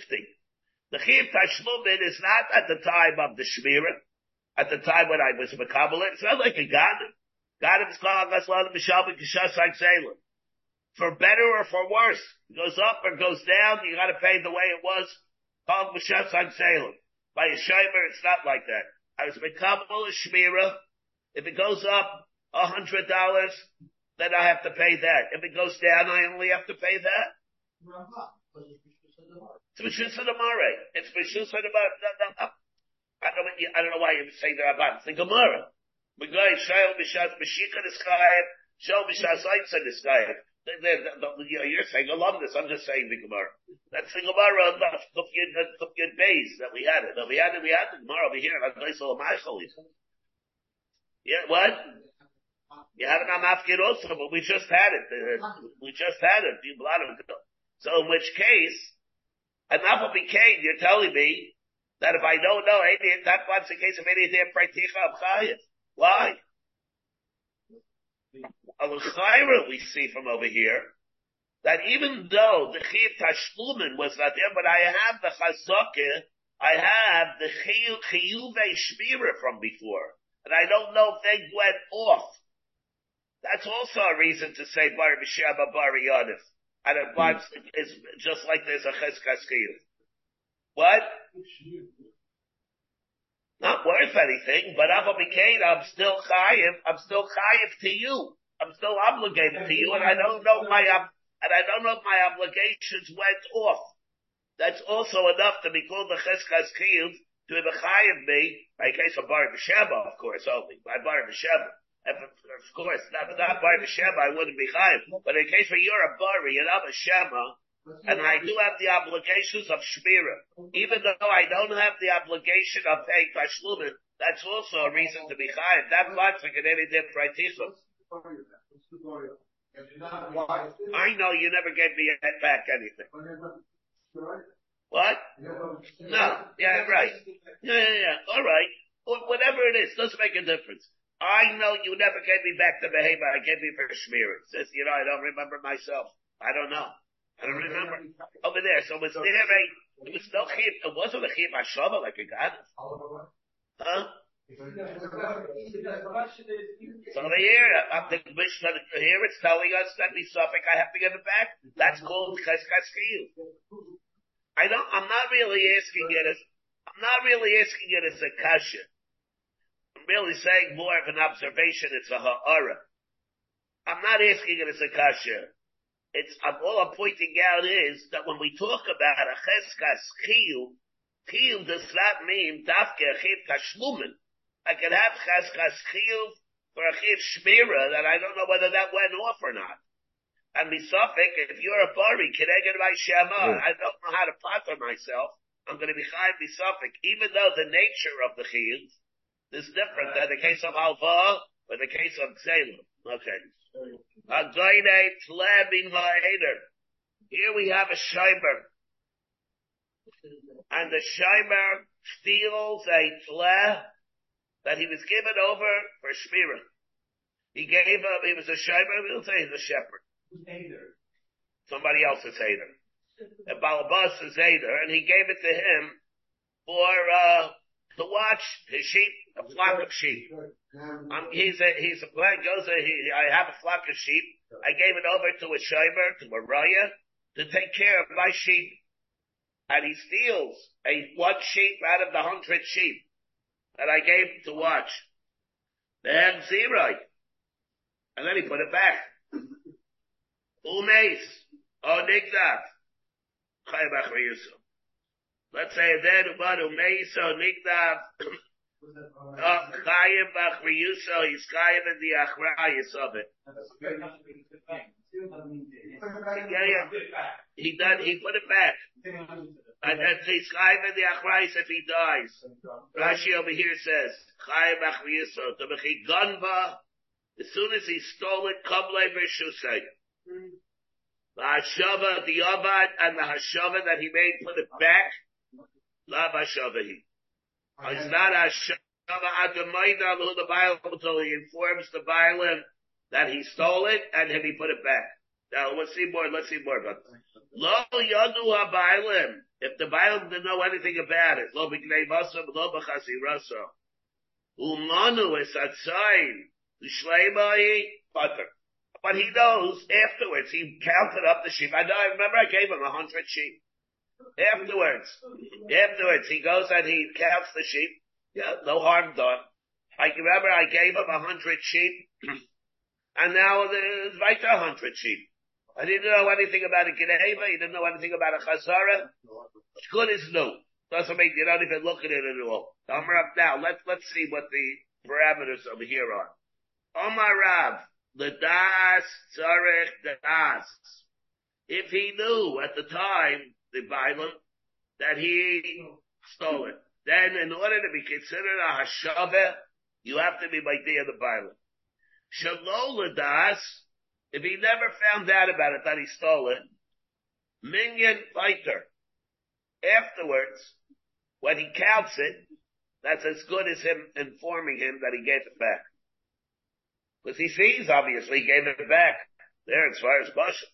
The Chiv Tashlumin is not at the time of the Shmira, at the time when I was Makabal. It's not like a Ganim. Ganim is called Gaslan Mishabin Kishas Salem. For better or for worse, it goes up or goes down, you gotta pay the way it was called Mishas Salem. By a Shimer, it's not like that. I was Makabal a Shmira. If it goes up a hundred dollars, then I have to pay that. If it goes down, I only have to pay that. It's Mishus of. It's Mishus of. I don't, know why you say that about It's the Gemara. We go, Shail Bishas Bashika the sky, Shail Bishas Eitz the sky. You're saying alumnus. I'm just saying the Gemara. That's the Gemara of Kufyud Beis that we had it. We had it. We had the Gemara over here. I'm going to Yeah, what? You have it on Mafkir also, but we just had it. We just had it. So in which case, enough of became, you're telling me that if I don't know any, that was the case of any there praticha of chayim. Why? Al we see from over here that even though the chiv tashlumin was not there, but I have the chazakah, I have the chiyuve shmira from before, and I don't know if they went off. That's also a reason to say Bar B'Sheba Bar Yadif. And it vibes is just like there's a Cheskas What? Not worth anything, but Abba Bikain, I'm still chayiv, I'm still chayiv to you. I'm still obligated to you, and I don't know my, and I don't know if my obligations went off. That's also enough to be called the Cheskas to be chayiv me, by case of Bar B'Sheba, of course, only, by Bar B'Sheba. Of course, not, not by the Shema, I wouldn't be chayiv. But in case where you're a bari and I'm a Shema, and I do have the obligations of Shmira, even though I don't have the obligation of paying Tashlumin, that's also a reason to be chayiv. That much like in any different I know you never gave me back anything. What? No. Yeah, right. Yeah, yeah, yeah. All right. Whatever it is, doesn't make a difference. I know you never gave me back the behavior I gave you for Shmir. It says, you know, I don't remember myself. I don't know. I don't remember. Over there. So was there a, it was no chib, it wasn't a chib hashava like a god. Huh? So here, I'm the Mishnah here, it's telling us that we suffer, I have to give it back. That's called cheskas I don't, I'm not really asking it as, I'm not really asking it as a kasha I'm really saying more of an observation. It's a ha'ara. I'm not asking it as a kasha. It's, I'm, all I'm pointing out is that when we talk about a cheskas chiyuv, chiyuv does not mean dafke a chiv tashlumen. I can have cheskas chiyuv for a chiv shmira that I don't know whether that went off or not. And misafik, if you're a bari, keneged my shema, I don't know how to pattern myself. I'm going to be chayiv misafik, even though the nature of the chiyuv is different than the uh, case of Alva or the case of Xelim. Okay. A great by adar. Here we have a Shimer. And the Shimer steals a tleh that he was given over for Shmira. He gave him, he was a Shimer, we'll say he's a shepherd. Somebody else's hater. A Balabas is hater, and he gave it to him for, uh, to watch his sheep, a flock of sheep. Um, he's a, he's a, goes a, he, I have a flock of sheep. I gave it over to a shimer, to a raya, to take care of my sheep. And he steals a one sheep out of the hundred sheep that I gave him to watch. Then zero. And then he put it back. Umes. Yusuf. Let's say then Umadu Meiso Nigdav Chayim Bach Riyuso, he's Chayim in the Achrayis of it. Yeah, yeah. He done, he put it back. And then he's Chayim in the Achrayis if he dies. Rashi over here says, Chayim Bach Riyuso, to be Ganva, as soon as he stole it, Kamle Vishusay. The Hashava, the Avad, and the Hashava that he made put it back. La Hashava Adamaida Lu the Bible until he informs the Bailim that he stole it and then he put it back. Now let's see more. Let's see more about Lo yadu habaylim. If the Bailim didn't know anything about it, lo b'gnei vaso, lo b'chasi raso. Umanu es atzayin. Shleimai butter. But he knows afterwards, he counted up the sheep. I know, I remember I gave him a hundred sheep. Afterwards, afterwards, he goes and he counts the sheep. Yeah, no harm done. I remember I gave him a hundred sheep, and now there's right a hundred sheep. I didn't know anything about a Geneva, he didn't know anything about a Chazara. It's good as new. Doesn't mean you don't even look at it at all. Number up now, let's, let's see what the parameters over here are. Omar Rav, the das tzarech das. If he knew at the time, the Bible, that he stole it, then in order to be considered a hashaveh, you have to be by day of the Bible. Shalol das, if he never found out about it that he stole it, minion fighter. Afterwards, when he counts it, that's as good as him informing him that he gave it back. Because he sees, obviously, he gave it back. There, as far as Basha.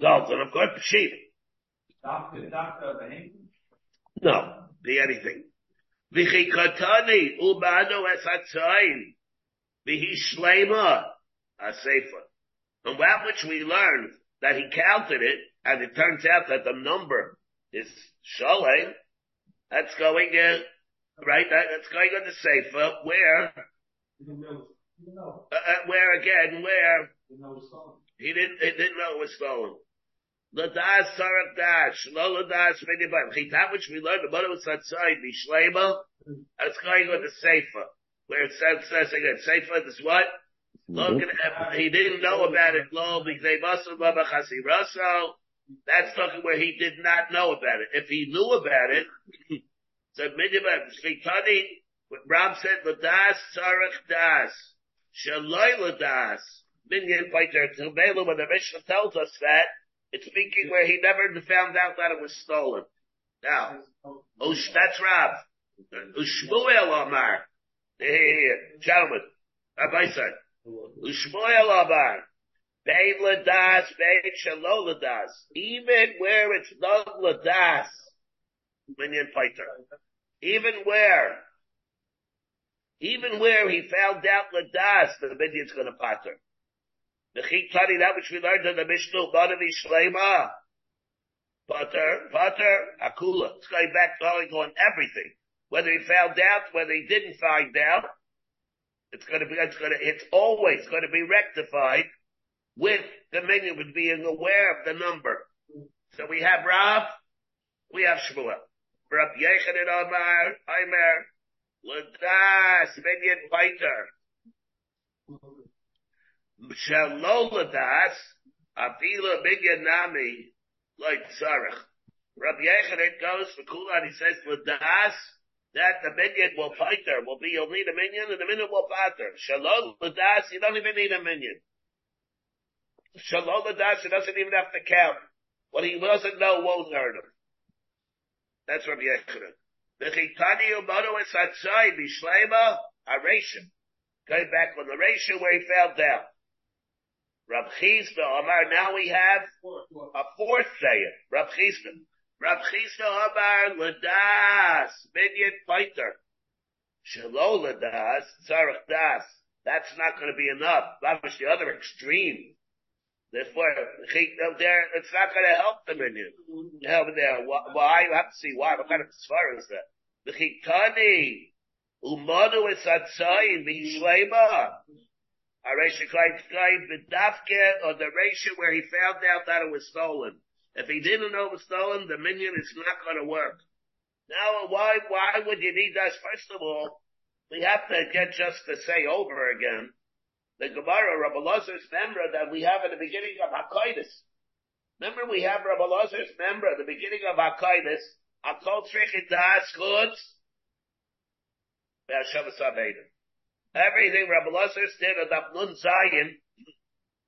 Dalton, of course, sheep. No, be anything. V'chikatani ubano es hatzayin. V'hi shlema asefa. And that which we learned, that he counted it, and it turns out that the number is shalem, that's going in, right, that's going on the sefer, where, uh, uh, where again, where, he didn't, he didn't know it was stolen. Ladas sarak dash, lo ladas minibam. That which we learned about it was outside, Mishlema, that's going on the Sefer, where it says, says again, Sefer is what? Mm-hmm. Look at he didn't know about it, lo, must have baba chasiraso. That's talking where he did not know about it. If he knew about it, so minibam, Shvitani, Ram said, ladas sarak das, shaloi ladas, Minyan fighter to Bela when the Mishnah tells us that, it's speaking where he never found out that it was stolen. Now, Ush, that's Rav. Ushmuel Omar. Here, gentlemen, Rabbi said, Ushmuel Omar. Bein ladas, bein shalo ladas. Even where it's not ladas, minion fighter. Even where, even where he found out ladas, the minion's gonna patter. The chitani, that which we learned in the Mishnah, Banavi Shlema. Butter, butter, akula. It's going back going on everything. Whether he found out, whether he didn't find out, it's gonna be, it's gonna, it's always gonna be rectified with the minion with being aware of the number. So we have Rav, we have Shmuel. Rav Yechanan Omar, Aimer, Ladas, minion fighter. Shaloladas, Avila Binyanami, like Tzarech. Rabbi Yechanan goes for Kulan, he says, Ladas, that the minion will fighter, will be, you'll need a minion, and the minion will fighter. Shalom Ladas, you don't even need a minion. Shalom Ladas, he doesn't even have to count. What he doesn't know won't hurt him. That's Rabbi Yechanan. The Chitani Umono is Hatzai, Bishlema, Aration. Going back on the ratio where he fell down. Rab Chisda Omar, now we have a fourth sayer. Rab Chisda. Rab Chisda Omar, Ladas, Minyan Fighter. Shalo Ladas, Tzarech Das. That's not going to be enough. That was the other extreme. Therefore, there, it's not going to help the minion. Help there. Why? You have to see why. What kind of svara is that? The Chitani, Umadu is Atzayin, Bishlema. Aresha Klein B'dafke, or the ratio where he found out that it was stolen. If he didn't know it was stolen, the minion is not going to work. Now, why, why would you need that? First of all, we have to get just to say over again the Gemara, Rabbi Lazar's member that we have at the beginning of Hakoidis. Remember we have Rabbi Lazar's member at the beginning of Hakoidis, Akol Trichet Das Goods, Everything Rabbi Lazar did at Nun Zion,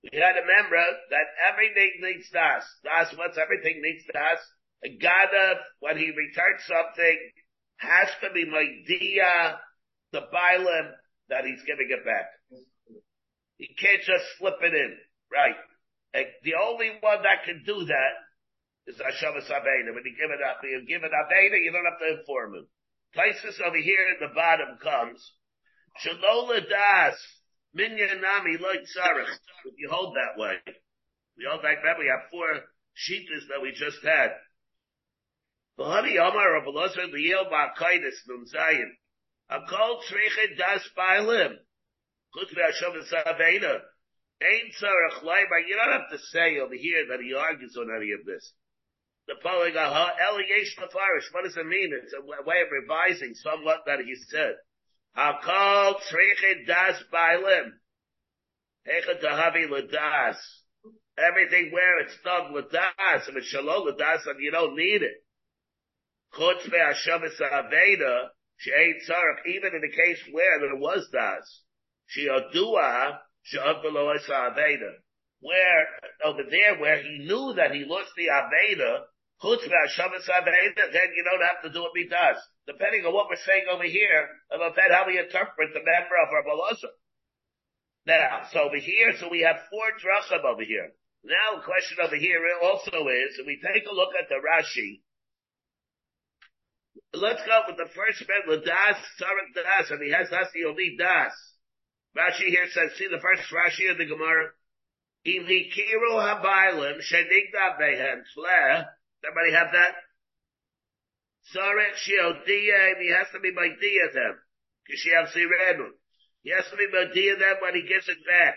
we had a member that everything needs Das. Das, what's everything needs Das? Gadav, when he returns something, has to be Maidia, the Bailim, that he's giving it back. He can't just slip it in. Right. And the only one that can do that is Hashavas Aveda. When you give it up, you give it Aveda, you don't have to inform him. Places over here at the bottom comes, Shalola Das, Minyanami, like Sarah. If you hold that way. We hold like that, we have four sheetas that we just had. V'hani Omar Rav Elazar Liel Ba'akaitis Nun Zayin. Akol Tzrichet Das Bailim. Chutz Ve'ashavas Aveda. Ain't Tzarech Leiber. You don't have to say over here that he argues on any of this. The following allegation of Irish. What does it mean? It's a way of revising somewhat that he said. Hakol tzrichet das bailim. Hecha tahavi ladas. Everything where it's done ladas, if it's shalom ladas, and you don't need it. Chutz ve'ashavis aveda, she'ein tzarech, even in the case where there was das. She'odua, she'od below aveda. Where, over there, where he knew that he lost the aveda, Then you don't have to do what he does. Depending on what we're saying over here, about how we interpret the member of our Balaza. Now, so over here, so we have four drachim over here. Now, the question over here also is, if we take a look at the Rashi, let's go with the first bed, Ladas, Tzarek Das, and he has Das, he'll Das. Rashi here says, see the first Rashi of the Gemara, Im hikiru habaylim, shenigda behen, fleh, everybody have that? Sarek Shiodiyah, he has to be by Dia them. Kishiav Sirenu. He has to be by Dia them when he gives it back.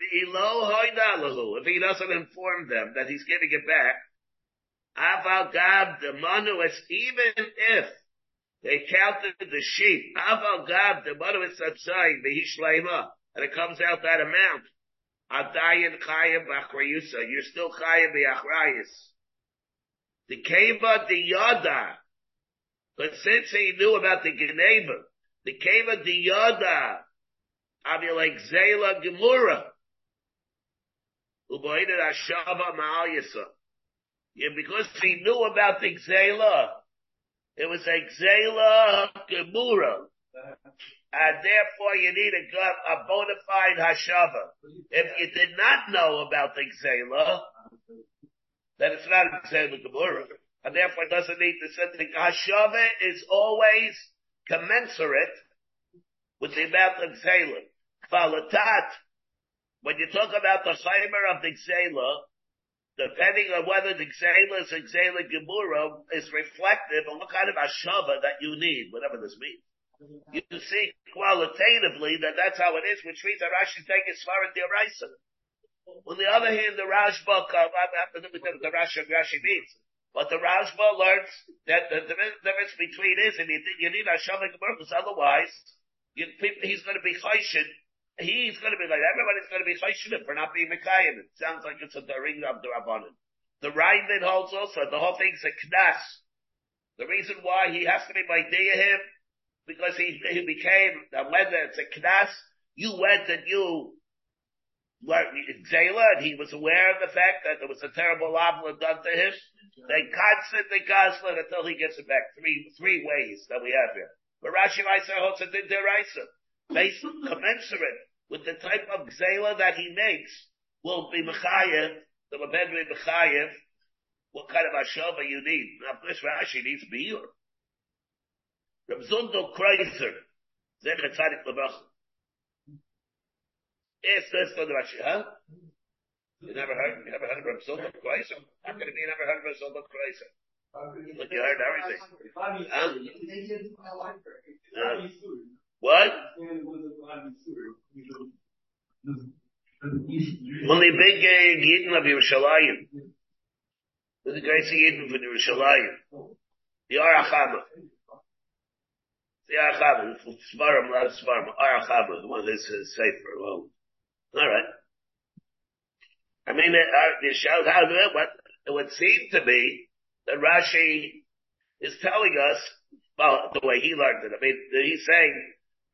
If he doesn't inform them that he's giving it back, Aval Gab the Manuis, even if they counted the sheep, Aval Gab the Manuis Satsai, the Hishlema, and it comes out that amount, Adayan Chayim Bachrayusa, you're still Chayim Bachrayus. The Keva the Yada. But since he knew about the Geneva, the Keva the Yada, Avi like Zela Gemura. Uboided Ashava Ma'al. Yeah, because he knew about the Xela, it was a Xela Gemura. And therefore you need a, a bona fide Hashava. If you did not know about the Xela, then it's not a Xela Gemura. And therefore it doesn't need the Hashava is always commensurate with the amount of Xela. Kvalitat, when you talk about the Chaimer of the Xela, depending on whether the Xela is a Xela Gemura, is reflective of what kind of Hashava that you need, whatever this means. You see qualitatively that that's how it is, which means that Rashi take his Svarat Diraisa. On the other hand, the Rashba, the Rashi, Rashi means. But the Rashba learns that the, difference between is, and you, need Hashava Gemura, because otherwise, you, he's going to be chayshin. He's going to be like, everybody's going to be chayshin for not being Mekayim. It sounds like it's a daring of the Rabbanim. The Rambam holds also, the whole thing's a knas. The reason why he has to be by him, because he, he became, whether it's a knas, you went and you Zayla, and he was aware of the fact that there was a terrible avla done to him. They constantly gaslit until he gets it back. Three, three ways that we have here. But Rashi Raisa holds it in Deraisa. Based commensurate with the type of Zayla that he makes will be Mechayev, the Mabedri Mechayev, what kind of Ashova you need. Now, this Rashi needs Biyur. Reb Zundo Kreiser, Zecher Tzadik Lebach. Yes, that's the Rashi, huh? You never heard, you never heard of Reb Zundo Kreiser? How can it be you never heard of Reb Zundo Kreiser? Look, you heard everything. Huh? Uh, what? Only big uh, Yidden of Yerushalayim. The great Yidden from Yerushalayim. The Arachama. The Arachama. Svarim, not Svarim. Arachama, the one that's uh, safer. Well, alright. I mean, uh, it shows how what, it would seem to be that Rashi is telling us, well, the way he learned it. I mean, he's saying,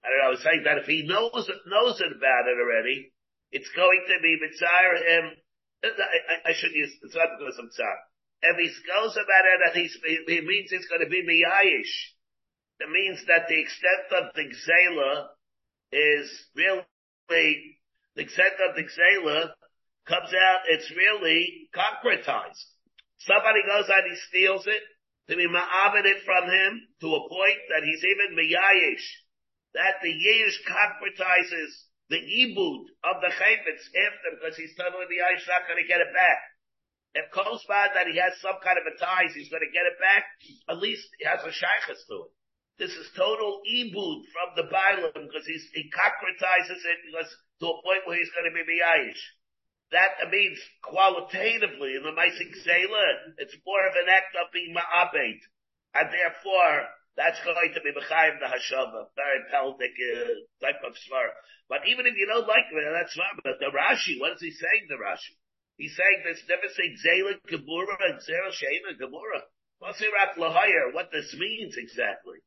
I don't know, he's saying that if he knows it, knows it about it already, it's going to be mitzvah him. I, I, should use, it's not because I'm sorry. If he goes about it and he's, he means it's going to be miyayish, it means that the extent of the gzela is really the of the Xela comes out, it's really concretized. Somebody goes out, he steals it, to be ma'avid it from him to a point that he's even miyayish, that the yish concretizes the ibud of the chayfetz after because he's totally miyayish not going to get it back. If Kolsman that he has some kind of a ties, he's going to get it back, at least he has a shaykhs to it. This is total ibud from the Bailam because he's, he concretizes it because to a point where he's going to be miyayish. That means qualitatively in the Maisik Zela, it's more of an act of being ma'abed. And therefore, that's going to be B'chaim the Hashava, very pelvic uh, type of svar. But even if you don't like that's fine. But the Rashi, what is he saying, the Rashi? He's saying this never saying Zela Gemura and Zera Shema Gemura. Masirat Lahayr, what this means exactly.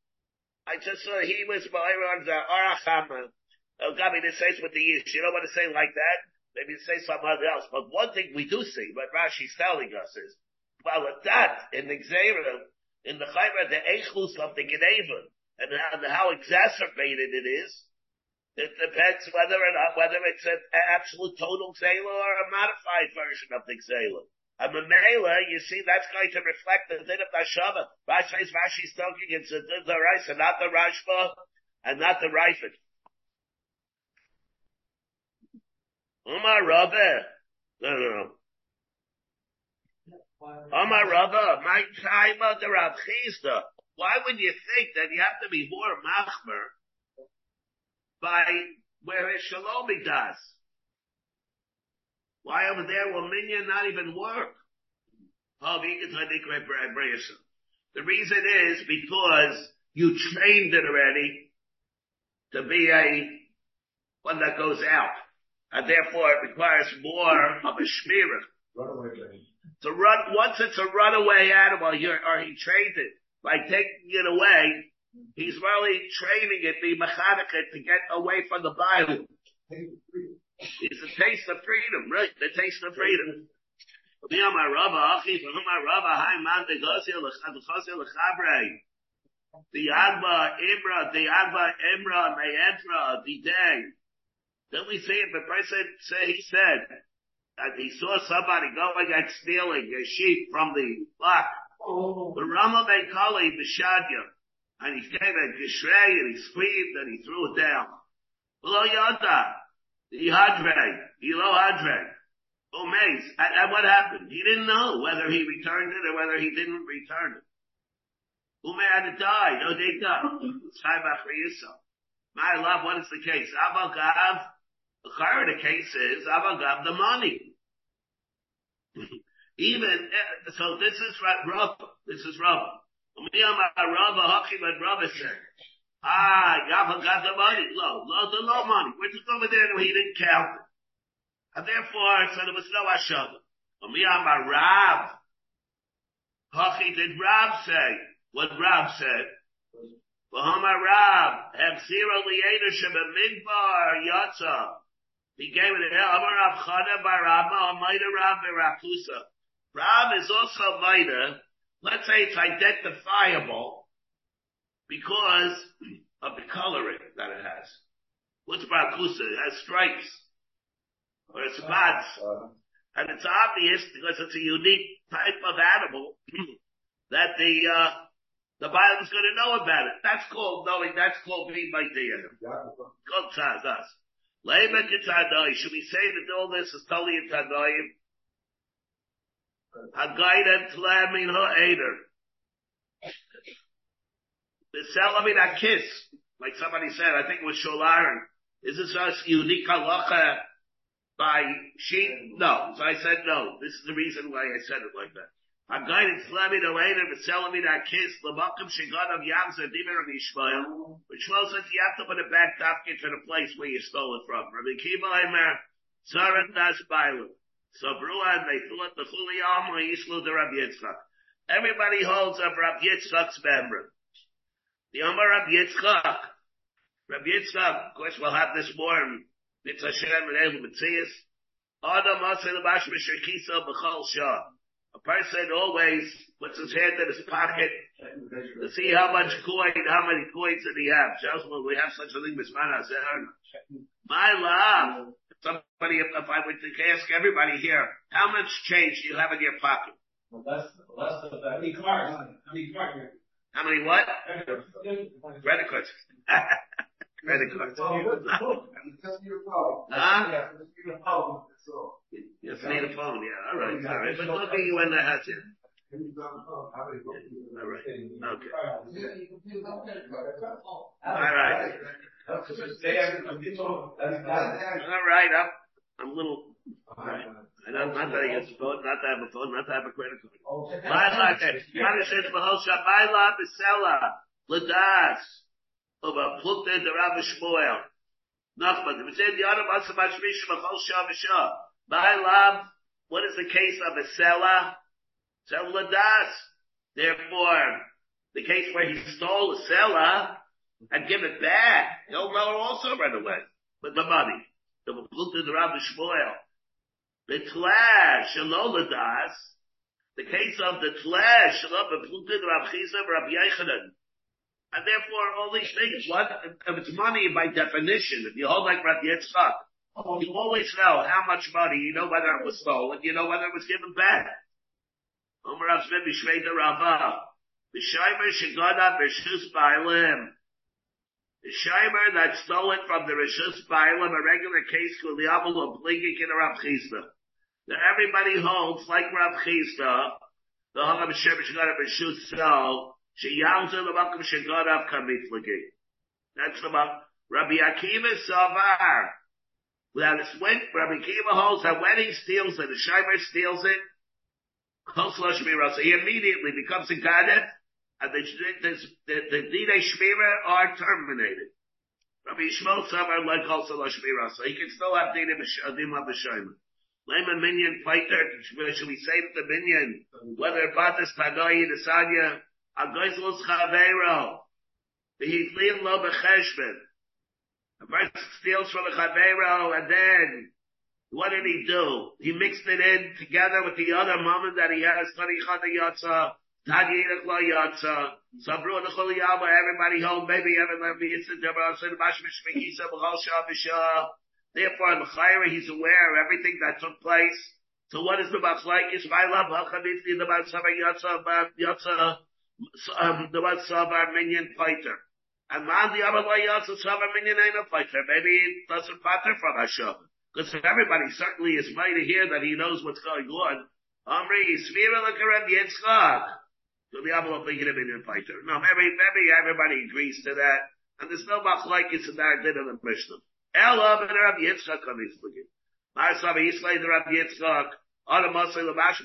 I just saw he was on the Arachama. Oh, Gabi, this says with the Yish. You don't want to say like that? Maybe say something else. But one thing we do see, what Rashi's telling us is, well, at that, in the Xera, in the Chayra, the Echlus of the Geneva, and how, exacerbated it is, it depends whether or not, whether it's an absolute total Xela or a modified version of the Xela. And the Mela, you see, that's going to reflect the din of Nashava. Rashi's Rashi's talking, it's the Raisa, not the Rashba, and not the Raifid. Umar Rabbe. No, no, no. Umar Rabbe, my of the Rav Chisda. Why would you think that you have to be more machmer by where shalomi does? Why over there will Minyan not even work? Oh, the reason is because you trained it already to be a one that goes out and therefore it requires more of a shmirah. To run, once it's a runaway animal, you're, or he trained it by taking it away, he's really training it, be mechanical to get away from the Bible. It's a taste of freedom, right? The taste of freedom. The Agba Imra, the Agba Imra, Me'entra, the day. Then we see it, the person say, he said that he saw somebody going and stealing a sheep from the flock. Oh. The Rama Ben Kali, the Shadya, and he gave a gishrei and he screamed and he threw it down. Below Yada, the Hadre, below Hadre, oh, Omaze. And, and what happened? He didn't know whether he returned it or whether he didn't return it. Ume had to die, no they data. My love, what is the case? Abagav the case is Avagav the money. Even eh, so, this is Rav. This is Rav. Rav said, Ah, Yava got the money. Low, low, the low money. We're just over there and he didn't count it. And therefore, so there was no Ashava. Umiyama Rav. Hachi did Rav say what Rav said? V'hama Rav, have zero li'eder sheba midbar yatsa. Rav Chana by Rama, Amaida Rav Berakusa. Rav is also Maida. Let's say it's identifiable because of the coloring that it has. What's Berakusa? It has stripes. Or it's spots. And it's obvious because it's a unique type of animal that the, uh, the Bible's going to know about it. That's called knowing, that's called being my dear. Called Chazas. Should we say that all this is totally in Tadayim? Hagaidan Tlamin Ha'eder. The Salamin kiss, like somebody said, I think it was Sholaran. Is this us unique halacha by sheep? No. So I said no. This is the reason why I said it like that. I'm going to Slami the but selling me that kiss, the Malcolm Shigad of Yamza, Dimer of Ishmael, which well says you have to put it back to to the place where you stole it from. Rabbi Kiva Aimer, Sarat Das Bailu. So Brua, they thought the Chuli Alma Yishlu the Rabbi Yitzchak. Everybody holds up Rabbi Yitzchak's member. The Omer Rabbi Yitzchak. Rabbi Yitzchak, of course we'll have this more in Mitzvah Shem and Ehu Mitzias. Adam Asay Labash Mishakisa B'chol Shah. A person always puts his hand in his pocket to see how much coin, how many coins did he have. Just when we have such a thing, My love, somebody, if, I were to ask everybody here, how much change do you have in your pocket? Less, less than that. How many cars? How many cars? How many what? Credit cards. Credit cards. Just your phone. Huh? Yeah, just your that's all. You just need a phone, yeah, all right, all right. But look at you when that has it. Can you grab a phone? How many phones? All right, okay. Yeah, you can do that. All right. That's just say everything. That's fine. All right, I'm, I'm a little, I don't, not that I use a phone, not to have a phone, not to have a credit card. Laila, okay. Yana says, "Behol shabayla besela ladas over plukta the Rabbi Shmuel." Nachman, if said the other matzah mashmish b'chol shah v'shah. Baylam, what is the case of a sela? Sela ladas. Therefore, the case where he stole a sela and give it back, he'll know also right away with the money. The plukta the Rabbi Shmuel. The clash, ladas. The case of the clash, Rabbi Plutin, Rabbi Chisa, Rabbi Yochanan. And therefore, all these things, what, if it's money by definition, if you hold like Rabbi Yitzchak, oh, you always know how much money, you know whether it was stolen, you know whether it was given back. Rav. The. The Shimer that stole it from the Rishus Bailim, a regular case, Kuliyavel of Bligik in Rav Chisda that everybody holds like Rav Chisda, the Hagam Shem Shagarav B'Shut So, Sheyamzu L'Makom Shagarav Kamiflagi. That's the Rabbi Akiva Savar. Without this Rabbi Akiva holds that when he steals it, the Shimer steals it, he immediately becomes a Gadet, and the, the, the, the Dine Shmira are terminated. Rabbi Yishmael Savar like also Shmira, so he can still have Dine B'Shimer. Uh, Lema minion fighter, should we say the minion, whether Batas Pagoyi, the Sanya, Agoizlos Chavero, the Hitlian Lo Becheshben. A person steals from a Chavero, and then, what did he do? He mixed it in together with the other moment that he has, Tani Chata Yatza, Tanyirach Lo Yatza, Sabru Nechol Yama, everybody home, baby, everybody, it's the Deborah, Sin Bashmish Mekisa, B'chol Shah B'Shah, Therefore, in Chayra, he's aware of everything that took place. So what is the Machlaikis? My love, Hachamifti, the Matzava Yatza, Yatza, um, the Matzava Minion fighter. And man, the Amalai Yatza, Sava Minion ain't a fighter. Maybe it doesn't matter from Hashem. Because everybody certainly is mighty here that he knows what's going on. Amri, Svira Lakaram Yitzchak. So the Amalai Minion Minion fighter. No, maybe, maybe everybody agrees to that. And there's no Machlaikis in that din of the Mishnah. Ella ben Rabbi Yitzchak on his looking. Mar Saba Yisrael the Rabbi Yitzchak. Other Moshe Lamash.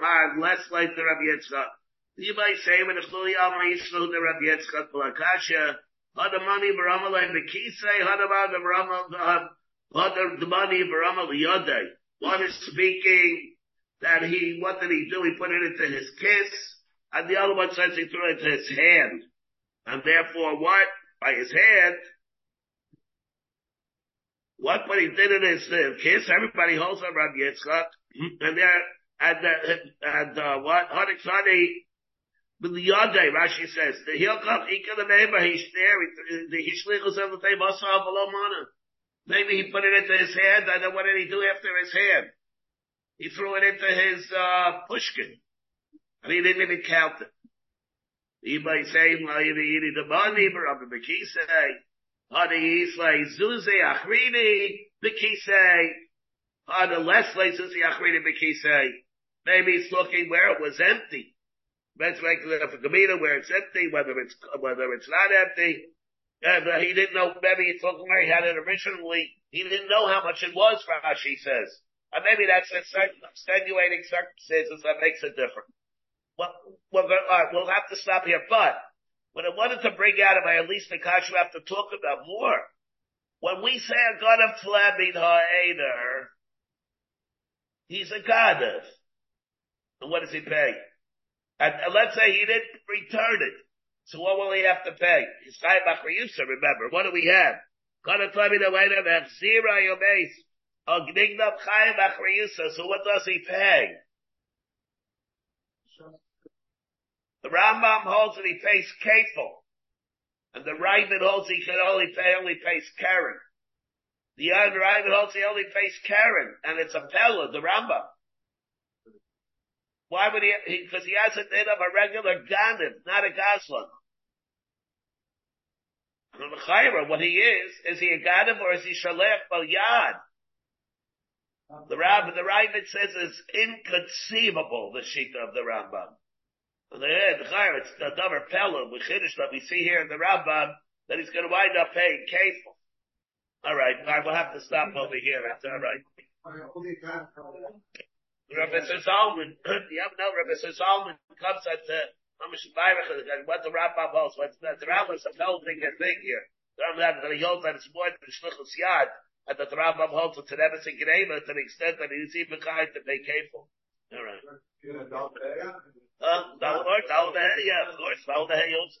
Mar less like the Rabbi Yitzchak. You might say when the Chuli Amar Yisrael the Rabbi Yitzchak Balakasha. Other money Barama like Mekisei. Other about the the money Barama Liyodei. One is speaking that he what did he do? He put it into his kiss. And the other one says he threw it into his hand. And therefore what? By his hand, what what he did in his uh, kiss, everybody holds on Rabbi Yitzchak, and there, and, uh, and, uh, what, Honiksani, with the Yodai, Rashi says, the Hilkach Ika the neighbor, he's there, the Hishlichus of the Tebasa below Mana. Maybe he put it into his hand, and then what did he do after his hand? He threw it into his, uh, pushkin. And he didn't even count it. He might say, Ma'iri the money, but Rabbi Bekisei, Hada Yislay Zuze Achrini Bekisei. Hada Leslie Zuze Achrini Bekisei. Maybe it's looking where it was empty. That's like Gemina where it's empty, whether it's, whether it's not empty. And uh, he didn't know, maybe it's looking where he had it originally. He didn't know how much it was, Rashi says. And maybe that's extenuating circumstances that makes it different. Well, we're going, all right, we'll have to stop here, but what I wanted to bring out of my at least the we have to talk about more. When we say a god of Tlabin Ha'eder, he's a goddess. And what does he pay? And, let's say he didn't return it. So what will he have to pay? His Chayim Achriyusa, remember. What do we have? God of Tlabin Ha'eder, V'chzira Yomeis. Ognignab oh, Chayim Achriyusa. So what does he pay? The Rambam holds that he pays kefil. And the Raavad holds he can only pay, only pays Karen. The other Rambam holds he only face Karen, and it's a Pella, the Rambam. Why would he, because he, he, has a name of a regular Ganim, not a Goslin. What he is, is he a Ganim or is he Shalech Balyad? The Rambam, the Rambam says it's inconceivable, the Shita of the Rambam. And the eh, head, it's the Dover Pella, we finish that we see here in the Rambam, that he's gonna wind up paying kefil. Alright, I will have to stop over here, that's alright. Rabbi Zalman, you have no Rabbi Zalman comes at the what the Rambam holds, what the Rambam is a whole thing a thing here. The Rambam that he holds that it's more than Shlichus Yad, and that the Rambam holds it's an and Greva to the extent that he's even kind to pay. Uh, that will work, that will be, yeah, of course, that will be also.